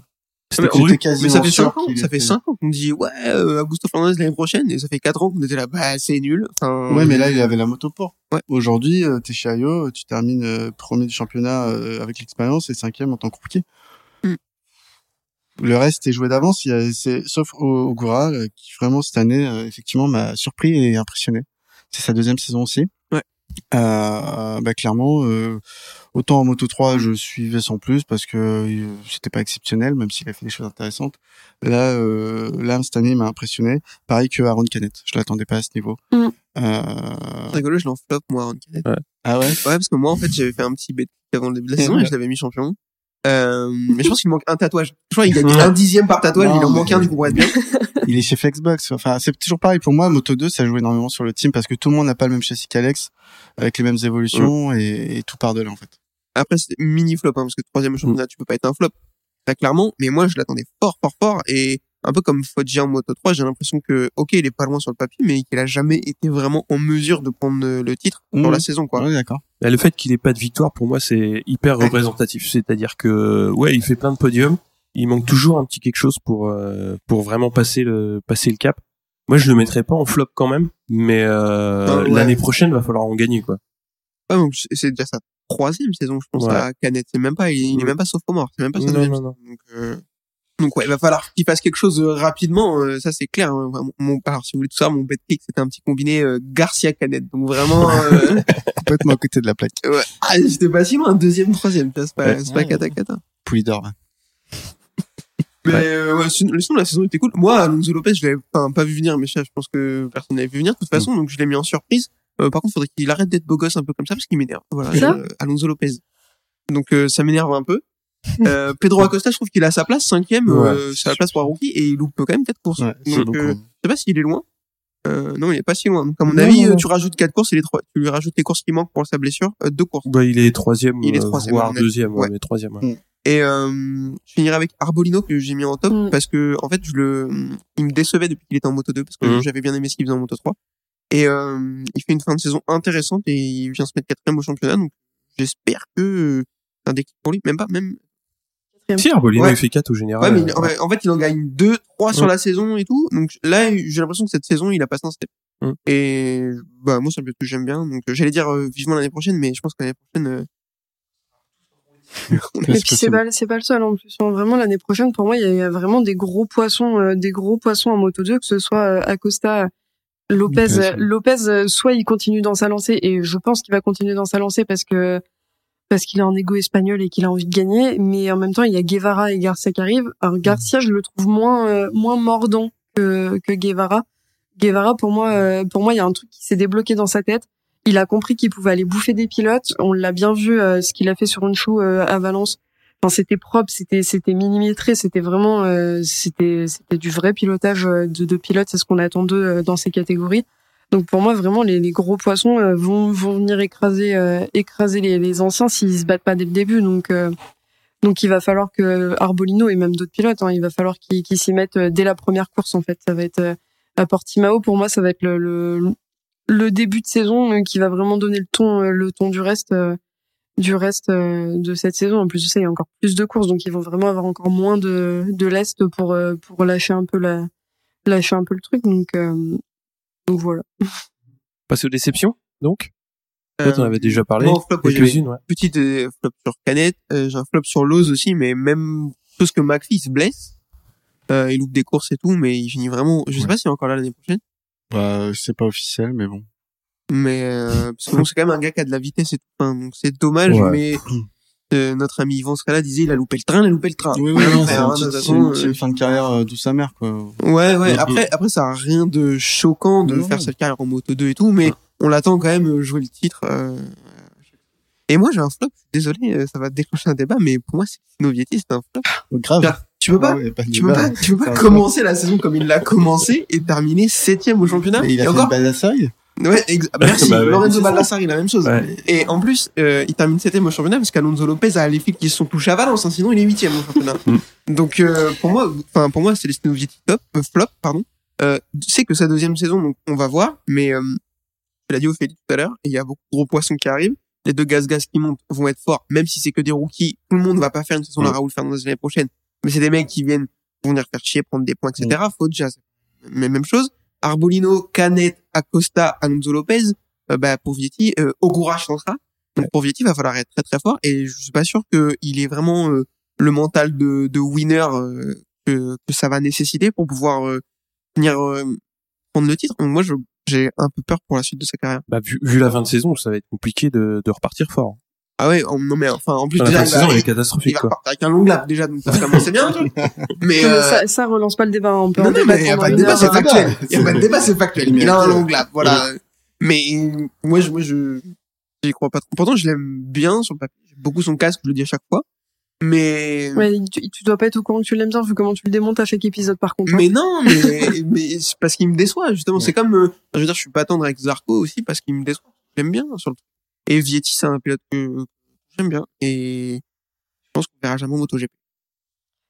C'était Mais couru. c'était quasiment Mais ça fait sûr 5 ans, ça fait était- 5 ans qu'on dit ouais, euh, Augusto Fernandez l'année prochaine et ça fait 4 ans qu'on était là bah c'est nul. Enfin Ouais, mais là, il avait la moto pour. Ouais. Aujourd'hui, euh, t'es chez IO, tu termines euh, premier du championnat euh, avec l'expérience et cinquième en tant que rookie. Le reste est joué d'avance, il y a- c'est sauf Ogura euh, qui vraiment cette année euh, effectivement m'a surpris et impressionné. C'est sa deuxième saison aussi. Ouais. Euh, bah clairement, euh, autant en Moto 3 je suivais sans plus parce que euh, c'était pas exceptionnel, même s'il a fait des choses intéressantes. Là, euh, là cette année il m'a impressionné. Pareil que Aaron Canet, je l'attendais pas à ce niveau. Mm. Euh, c'est rigolo, je l'en flop moi Aaron Canet. Ah ouais. Ouais, parce que moi en fait j'avais fait un petit bet avant le début de la saison ouais. et je l'avais mis champion. Euh, mais je pense qu'il manque un tatouage. Je crois qu'il gagne un dixième par tatouage, Non, il en manque un du coup pour être bien. *laughs* Il est chez Flexbox. Enfin, c'est toujours pareil pour moi. Moto 2, ça joue énormément sur le team parce que tout le monde n'a pas le même châssis qu'Alex, avec les mêmes évolutions et, et tout part de là en fait. Après c'est mini flop hein, parce que troisième championnat tu peux pas être un flop très clairement. Mais moi je l'attendais fort fort fort et un peu comme Foggia en Moto 3, j'ai l'impression que ok il est pas loin sur le papier mais qu'il a jamais été vraiment en mesure de prendre le le titre sur Mhm. la saison quoi. Ouais, d'accord. Bah, le fait qu'il ait pas de victoire, pour moi, c'est hyper représentatif. C'est-à-dire que, ouais, il fait plein de podiums. Il manque toujours un petit quelque chose pour euh, pour vraiment passer le passer le cap. Moi, je le mettrais pas en flop quand même, mais euh, Ah, ouais. l'année prochaine, va falloir en gagner, quoi. Ouais, donc c'est- déjà sa troisième saison, je pense, Ouais. à Canet. C'est même pas, il, il est Mm. même pas sophomore. C'est même pas sa Non, deuxième non. Donc, euh, donc ouais, il va falloir qu'il fasse quelque chose euh, rapidement. euh, ça, c'est clair. hein. Mon, mon- alors, si vous voulez tout ça, mon bet pick, c'était un petit combiné euh, Garcia Canet. Donc vraiment, euh, *laughs* Complètement à côté de la plaque. ouais. Ah, j'étais pas si loin, deuxième, troisième. C'est pas, Ouais. c'est pas Ouais. cata cata. Pouille d'or. ouais. Mais euh, ouais, sinon, sinon, la saison était cool. Moi, Alonso Lopez, je l'avais enfin, pas vu venir, mais ça, je pense que personne n'avait vu venir de toute façon, donc je l'ai mis en surprise. Euh, par contre, faudrait qu'il arrête d'être beau gosse un peu comme ça parce qu'il m'énerve. Voilà, Ça euh, Alonso Lopez. Donc euh, ça m'énerve un peu. Euh, Pedro Acosta, je trouve qu'il a sa place, cinquième, Ouais. euh, c'est la place pour un rookie et il loupe quand même quatre courses. Ouais, c'est donc euh, je sais pas s'il est loin. Euh, non, il est pas si loin. Donc à mon Non, avis, non, euh, non. tu rajoutes quatre courses et les trois, tu lui rajoutes les courses qui manquent pour sa blessure, euh, deux courses. Bah, il est troisième, Il est euh, troisième, voire deuxième, ouais, mais troisième. ouais. Et euh, je finirai avec Arbolino que j'ai mis en top Mm. parce que en fait je le il me décevait depuis qu'il était en moto 2 parce que Mm. j'avais bien aimé ce qu'il faisait en moto 3 et euh, il fait une fin de saison intéressante et il vient se mettre quatrième au championnat donc j'espère que euh, c'est un déclic pour lui même pas même Si, Arbolino, Ouais. il fait 4 au général. ouais mais il- euh, en fait- il en gagne deux trois sur la saison et tout donc là j'ai l'impression que cette saison il a passé un step Mm. et bah moi c'est un peu ce que j'aime bien donc euh, j'allais dire euh, vivement l'année prochaine mais je pense que l'année prochaine euh, *laughs* Et puis c'est pas c'est pas le seul en plus. hein. Vraiment l'année prochaine pour moi il y a- il y a vraiment des gros poissons euh, des gros poissons en moto 2 que ce soit euh, Acosta Lopez Lopez, soit il continue dans sa lancée et je pense qu'il va continuer dans sa lancée parce que parce qu'il a un ego espagnol et qu'il a envie de gagner mais en même temps il y a Guevara et Garcia qui arrivent. Alors Garcia je le trouve moins euh, moins mordant que que Guevara. Guevara pour moi euh, pour moi il y a un truc qui s'est débloqué dans sa tête. Il a compris qu'il pouvait aller bouffer des pilotes. On l'a bien vu euh, ce qu'il a fait sur une chou euh, à Valence. Enfin, c'était propre, c'était c'était millimétré, c'était vraiment euh, c'était c'était du vrai pilotage euh, de, de pilote, c'est ce qu'on attend d'eux dans ces catégories. Donc pour moi vraiment les, les gros poissons euh, vont vont venir écraser euh, écraser les, les anciens s'ils se battent pas dès le début. Donc euh, donc il va falloir que Arbolino et même d'autres pilotes, hein, il va falloir qu'ils s'y mettent euh, dès la première course en fait. Ça va être euh, à Portimao pour moi ça va être le, le le début de saison euh, qui va vraiment donner le ton le ton du reste du reste de cette saison en plus de ça il y a encore plus de courses donc ils vont vraiment avoir encore moins de de lest pour pour lâcher un peu la lâcher un peu le truc donc donc voilà *laughs* Passer aux déceptions, donc? Euh, avais déjà parlé. en flop, ouais, petite euh, flop sur Canet, euh, j'ai un flop sur Lowe's aussi, mais même chose que McPhee il se blesse, euh, il loupe des courses et tout, mais il finit vraiment. Je sais Ouais. pas s'il est encore là l'année prochaine, Bah, c'est pas officiel, mais bon. mais euh, parce que bon, c'est quand même un gars qui a de la vitesse et tout, enfin, donc c'est dommage, Ouais. mais *clears throat* euh, notre ami Yvan Scala disait il a loupé le train, il a loupé le train. Oui, oui, non, c'est une euh, fin de carrière euh, douce amère, quoi. Ouais, ouais. Après, après, ça a rien de choquant de Non. faire cette carrière en moto 2 et tout, mais on l'attend quand même jouer le titre. euh, Et moi, j'ai un flop. Désolé, euh, ça va déclencher un débat, mais pour moi, c'est Novietti, c'est un flop. Grave. Faire- tu peux pas, Ouais, pas tu peux pas, tu peux pas commencer la saison comme il l'a commencé et terminer septième au championnat. Et il a et fait encore, une Baldassari. Ouais, *laughs* merci, Bah ouais, Lorenzo c'est ça. Baldassari, la même chose. Ouais. Et en plus, euh, il termine septième au championnat parce qu'Alonso Lopez a les flics qui se sont touchés à Valence, hein, sinon il est huitième au championnat. *laughs* Mm. Donc euh, pour moi, enfin pour moi, Celestino Vietti top, euh, flop, pardon. Euh, c'est que sa deuxième saison, donc on va voir, mais euh, je l'ai dit au Félix tout à l'heure, il y a beaucoup de gros poissons qui arrivent. Les deux gaz-gaz qui montent vont être forts, même si c'est que des rookies. Tout le monde va pas faire une saison à Mm. Raoul Fernandez l'année prochaine, mais c'est des mecs qui viennent vont venir faire chier, prendre des points, etc. Faut déjà, mais même chose. Arbolino, Canet, Acosta, Alonso Lopez, euh, bah pour Vietti, euh, Ogura changera. Donc pour Vietti, il va falloir être très très fort, et je suis pas sûr qu'il ait vraiment euh, le mental de, de winner euh, que, que ça va nécessiter pour pouvoir euh, venir euh, prendre le titre. Donc moi, je j'ai un peu peur pour la suite de sa carrière. Bah, vu, vu la fin de saison, ça va être compliqué de, de repartir fort. Ah ouais, non mais enfin en plus Enfin, déjà la saison, est il catastrophique, va quoi. avec un long lap déjà, donc ça commence bien. tu vois. *laughs* Mais, euh, ça, ça relance pas le débat. On peut non, mais il y a pas de débat, c'est factuel. Il y a pas de débat, c'est factuel. Il a un long lap, voilà. Mais moi, je, moi, je, j'y crois pas trop. Pourtant, je l'aime bien sur le papier. J'aime beaucoup son casque, je le dis à chaque fois. Mais, Ouais, tu, tu dois pas être au courant que tu l'aimes bien vu comment tu le démontes à chaque épisode par contre. hein. mais non, mais, *laughs* mais c'est parce qu'il me déçoit, justement. C'est comme, euh, je veux dire, je suis pas tendre avec Zarco aussi parce qu'il me déçoit. J'aime bien sur le truc. Et Vietti, c'est un pilote que j'aime bien. Et je pense qu'on verra jamais en MotoGP.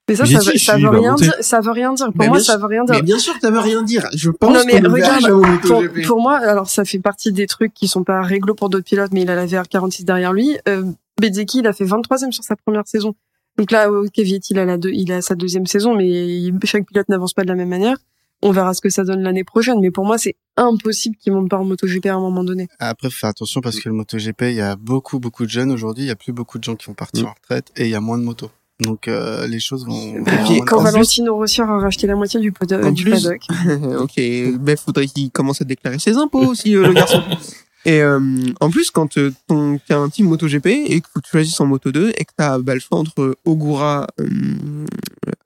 Mais ça, ça, Vietti, veut, ça veut il va rien dire. Ça veut rien dire. Pour Mais moi, bien ça sûr. veut rien dire. Mais bien sûr que ça veut rien dire. Je pense Non, mais regarde, Pour, MotoGP. pour moi, alors ça fait partie des trucs qui sont pas réglo pour d'autres pilotes, mais il a la VR46 derrière lui. Euh, Bezzecchi, il a fait 23e sur sa première saison. Donc là, ok, Vietti, il a, la deux- il a sa deuxième saison, mais chaque pilote n'avance pas de la même manière. On verra ce que ça donne l'année prochaine, mais pour moi, c'est impossible qu'il monte pas en MotoGP à un moment donné. Après, faut faire attention parce que le MotoGP, il y a beaucoup, beaucoup de jeunes aujourd'hui. Il y a plus beaucoup de gens qui vont partir Mm. en retraite et il y a moins de motos. Donc, euh, les choses vont. Bah, quand Valentino Rossi aura racheté la moitié du, pod- En du plus- paddock. *laughs* ok, ben faudrait qu'il commence à déclarer ses impôts aussi, euh, le garçon. *laughs* Et euh, en plus, quand ton t'as un team MotoGP et que tu choisisses en Moto 2 et que t'as bah, le choix entre Ogura,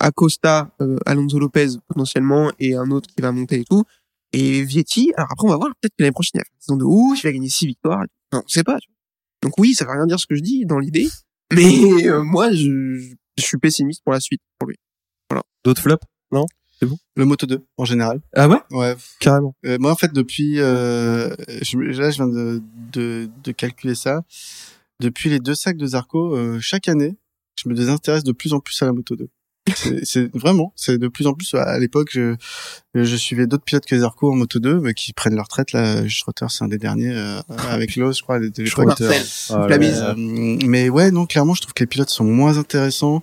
Acosta, euh, Alonso Lopez potentiellement et un autre qui va monter et tout, et Vietti. Alors après, on va voir. Peut-être que l'année prochaine, il va faire une saison de ouf, il va gagner six victoires. Non, on sait pas. tu vois. Donc oui, ça veut rien dire ce que je dis dans l'idée, mais euh, moi, je, je suis pessimiste pour la suite pour lui. D'autres flops Le Moto 2, en général. Ah ouais? Ouais. Carrément. Euh, moi, en fait, depuis, euh, je, là, je viens de, de, de calculer ça. Depuis les deux sacs de Zarco, euh, chaque année, je me désintéresse de plus en plus à la Moto 2. C'est- C'est vraiment, c'est de plus en plus. À l'époque, je, je suivais d'autres pilotes que Zarco en Moto 2, mais qui prennent leur retraite. Là, Schroeter, c'est un des derniers euh, avec Lowe, je crois. de l'époque. Marcel, Ah, la. Euh, mais ouais, non, clairement, je trouve que les pilotes sont moins intéressants.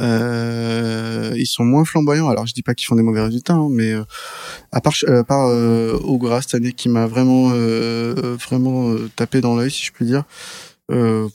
Euh, ils sont moins flamboyants. Alors, je dis pas qu'ils font des mauvais résultats, hein, mais euh, à part, euh, à part euh, Ogura cette année qui m'a vraiment, euh, vraiment euh, tapé dans l'œil, si je puis dire. Euh,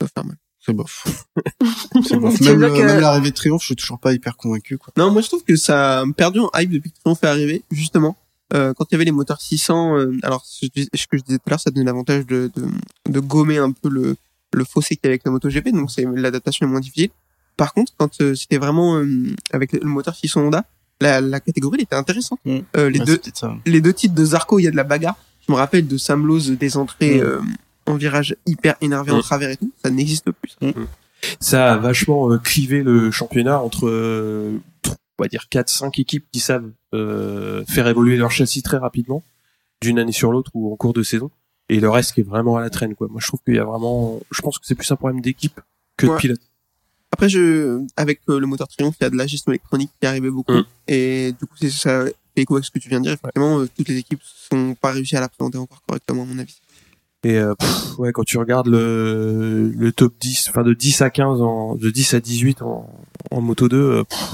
Ça va faire mal. C'est bof. *laughs* c'est bof. Même, euh, que- même l'arrivée de Triomphe, je suis toujours pas hyper convaincu. Quoi. Non, moi je trouve que ça a perdu en hype depuis que Triomphe fait arriver, justement. Euh, quand il y avait les moteurs 600, euh, alors ce, que je disais tout à l'heure, ça donnait l'avantage de, de, de gommer un peu le, le fossé qu'il y avait avec la MotoGP, donc c'est l'adaptation est moins difficile. Par contre, quand euh, c'était vraiment euh, avec le moteur 600 Honda, la, la catégorie elle était intéressante. Mm. Euh, les Ouais, deux les deux titres de Zarco, il y a de la bagarre. Je me rappelle de Sam Lowe, des entrées Mm. En virage hyper énervé en Mm. travers et tout, ça n'existe plus. Ça a vachement euh, clivé le championnat entre, euh, on va dire, 4-5 équipes qui savent euh, faire évoluer leur châssis très rapidement, d'une année sur l'autre ou en cours de saison, et le reste qui est vraiment à la traîne. Quoi. Moi, je trouve qu'il y a vraiment... Je pense que c'est plus un problème d'équipe que de pilote. Après, je, avec euh, le moteur Triumph, il y a de la gestion électronique qui arrivait beaucoup. Mm. Et du coup, c'est ça fait écho avec ce que tu viens de dire. Effectivement, euh, toutes les équipes sont pas réussi à l'appréhender encore correctement, à mon avis. Et euh, pff, ouais, quand tu regardes le, le top 10, enfin de 10 à 15, en, de 10 à 18 en, en Moto 2, euh, pff,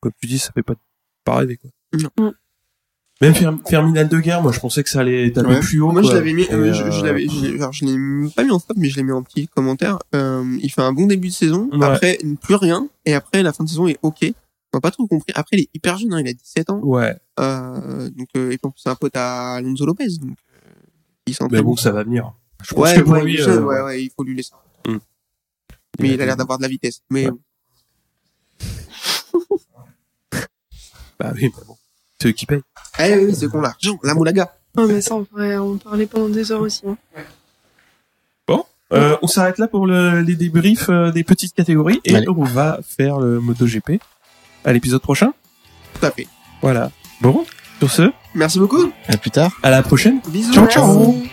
comme tu dis, ça fait pas, pas rêver. Quoi. Non. Mm. Même Fer- Ferminal de guerre, moi je pensais que ça allait taper Ouais. plus haut. Moi, je l'avais mis, euh, je, je euh, l'avais, je l'ai- alors, je l'ai pas mis en top, mais je l'ai mis en petit commentaire. Euh, il fait un bon début de saison. Ouais. Après, plus rien. Et après, la fin de saison est ok. On n'a pas trop compris. Après, il est hyper jeune, hein, il a 17 ans. Ouais, Euh, donc, euh, et puis, en plus, c'est un pote à Alonso Lopez. Donc, euh, il s'en mais bon, ça va venir. Je pense Ouais, que pour ouais, lui, euh, ouais, ouais, il faut lui laisser. Mm. Mais il a l'air d'avoir de la vitesse. Mais Ouais. *laughs* Bah oui, mais bon. C'est eux qui payent. Eh oui, c'est qu'on l'argent, la moulaga. Non, mais ça, on pourrait en parler pendant des heures aussi. hein. Euh, on s'arrête là pour le, les débriefs euh, des petites catégories et Allez. on va faire le MotoGP. à l'épisode prochain. Tout à fait. Voilà. Bon, sur ce, Merci beaucoup. À plus tard. à la prochaine. Bisous. Ciao, ciao. Merci.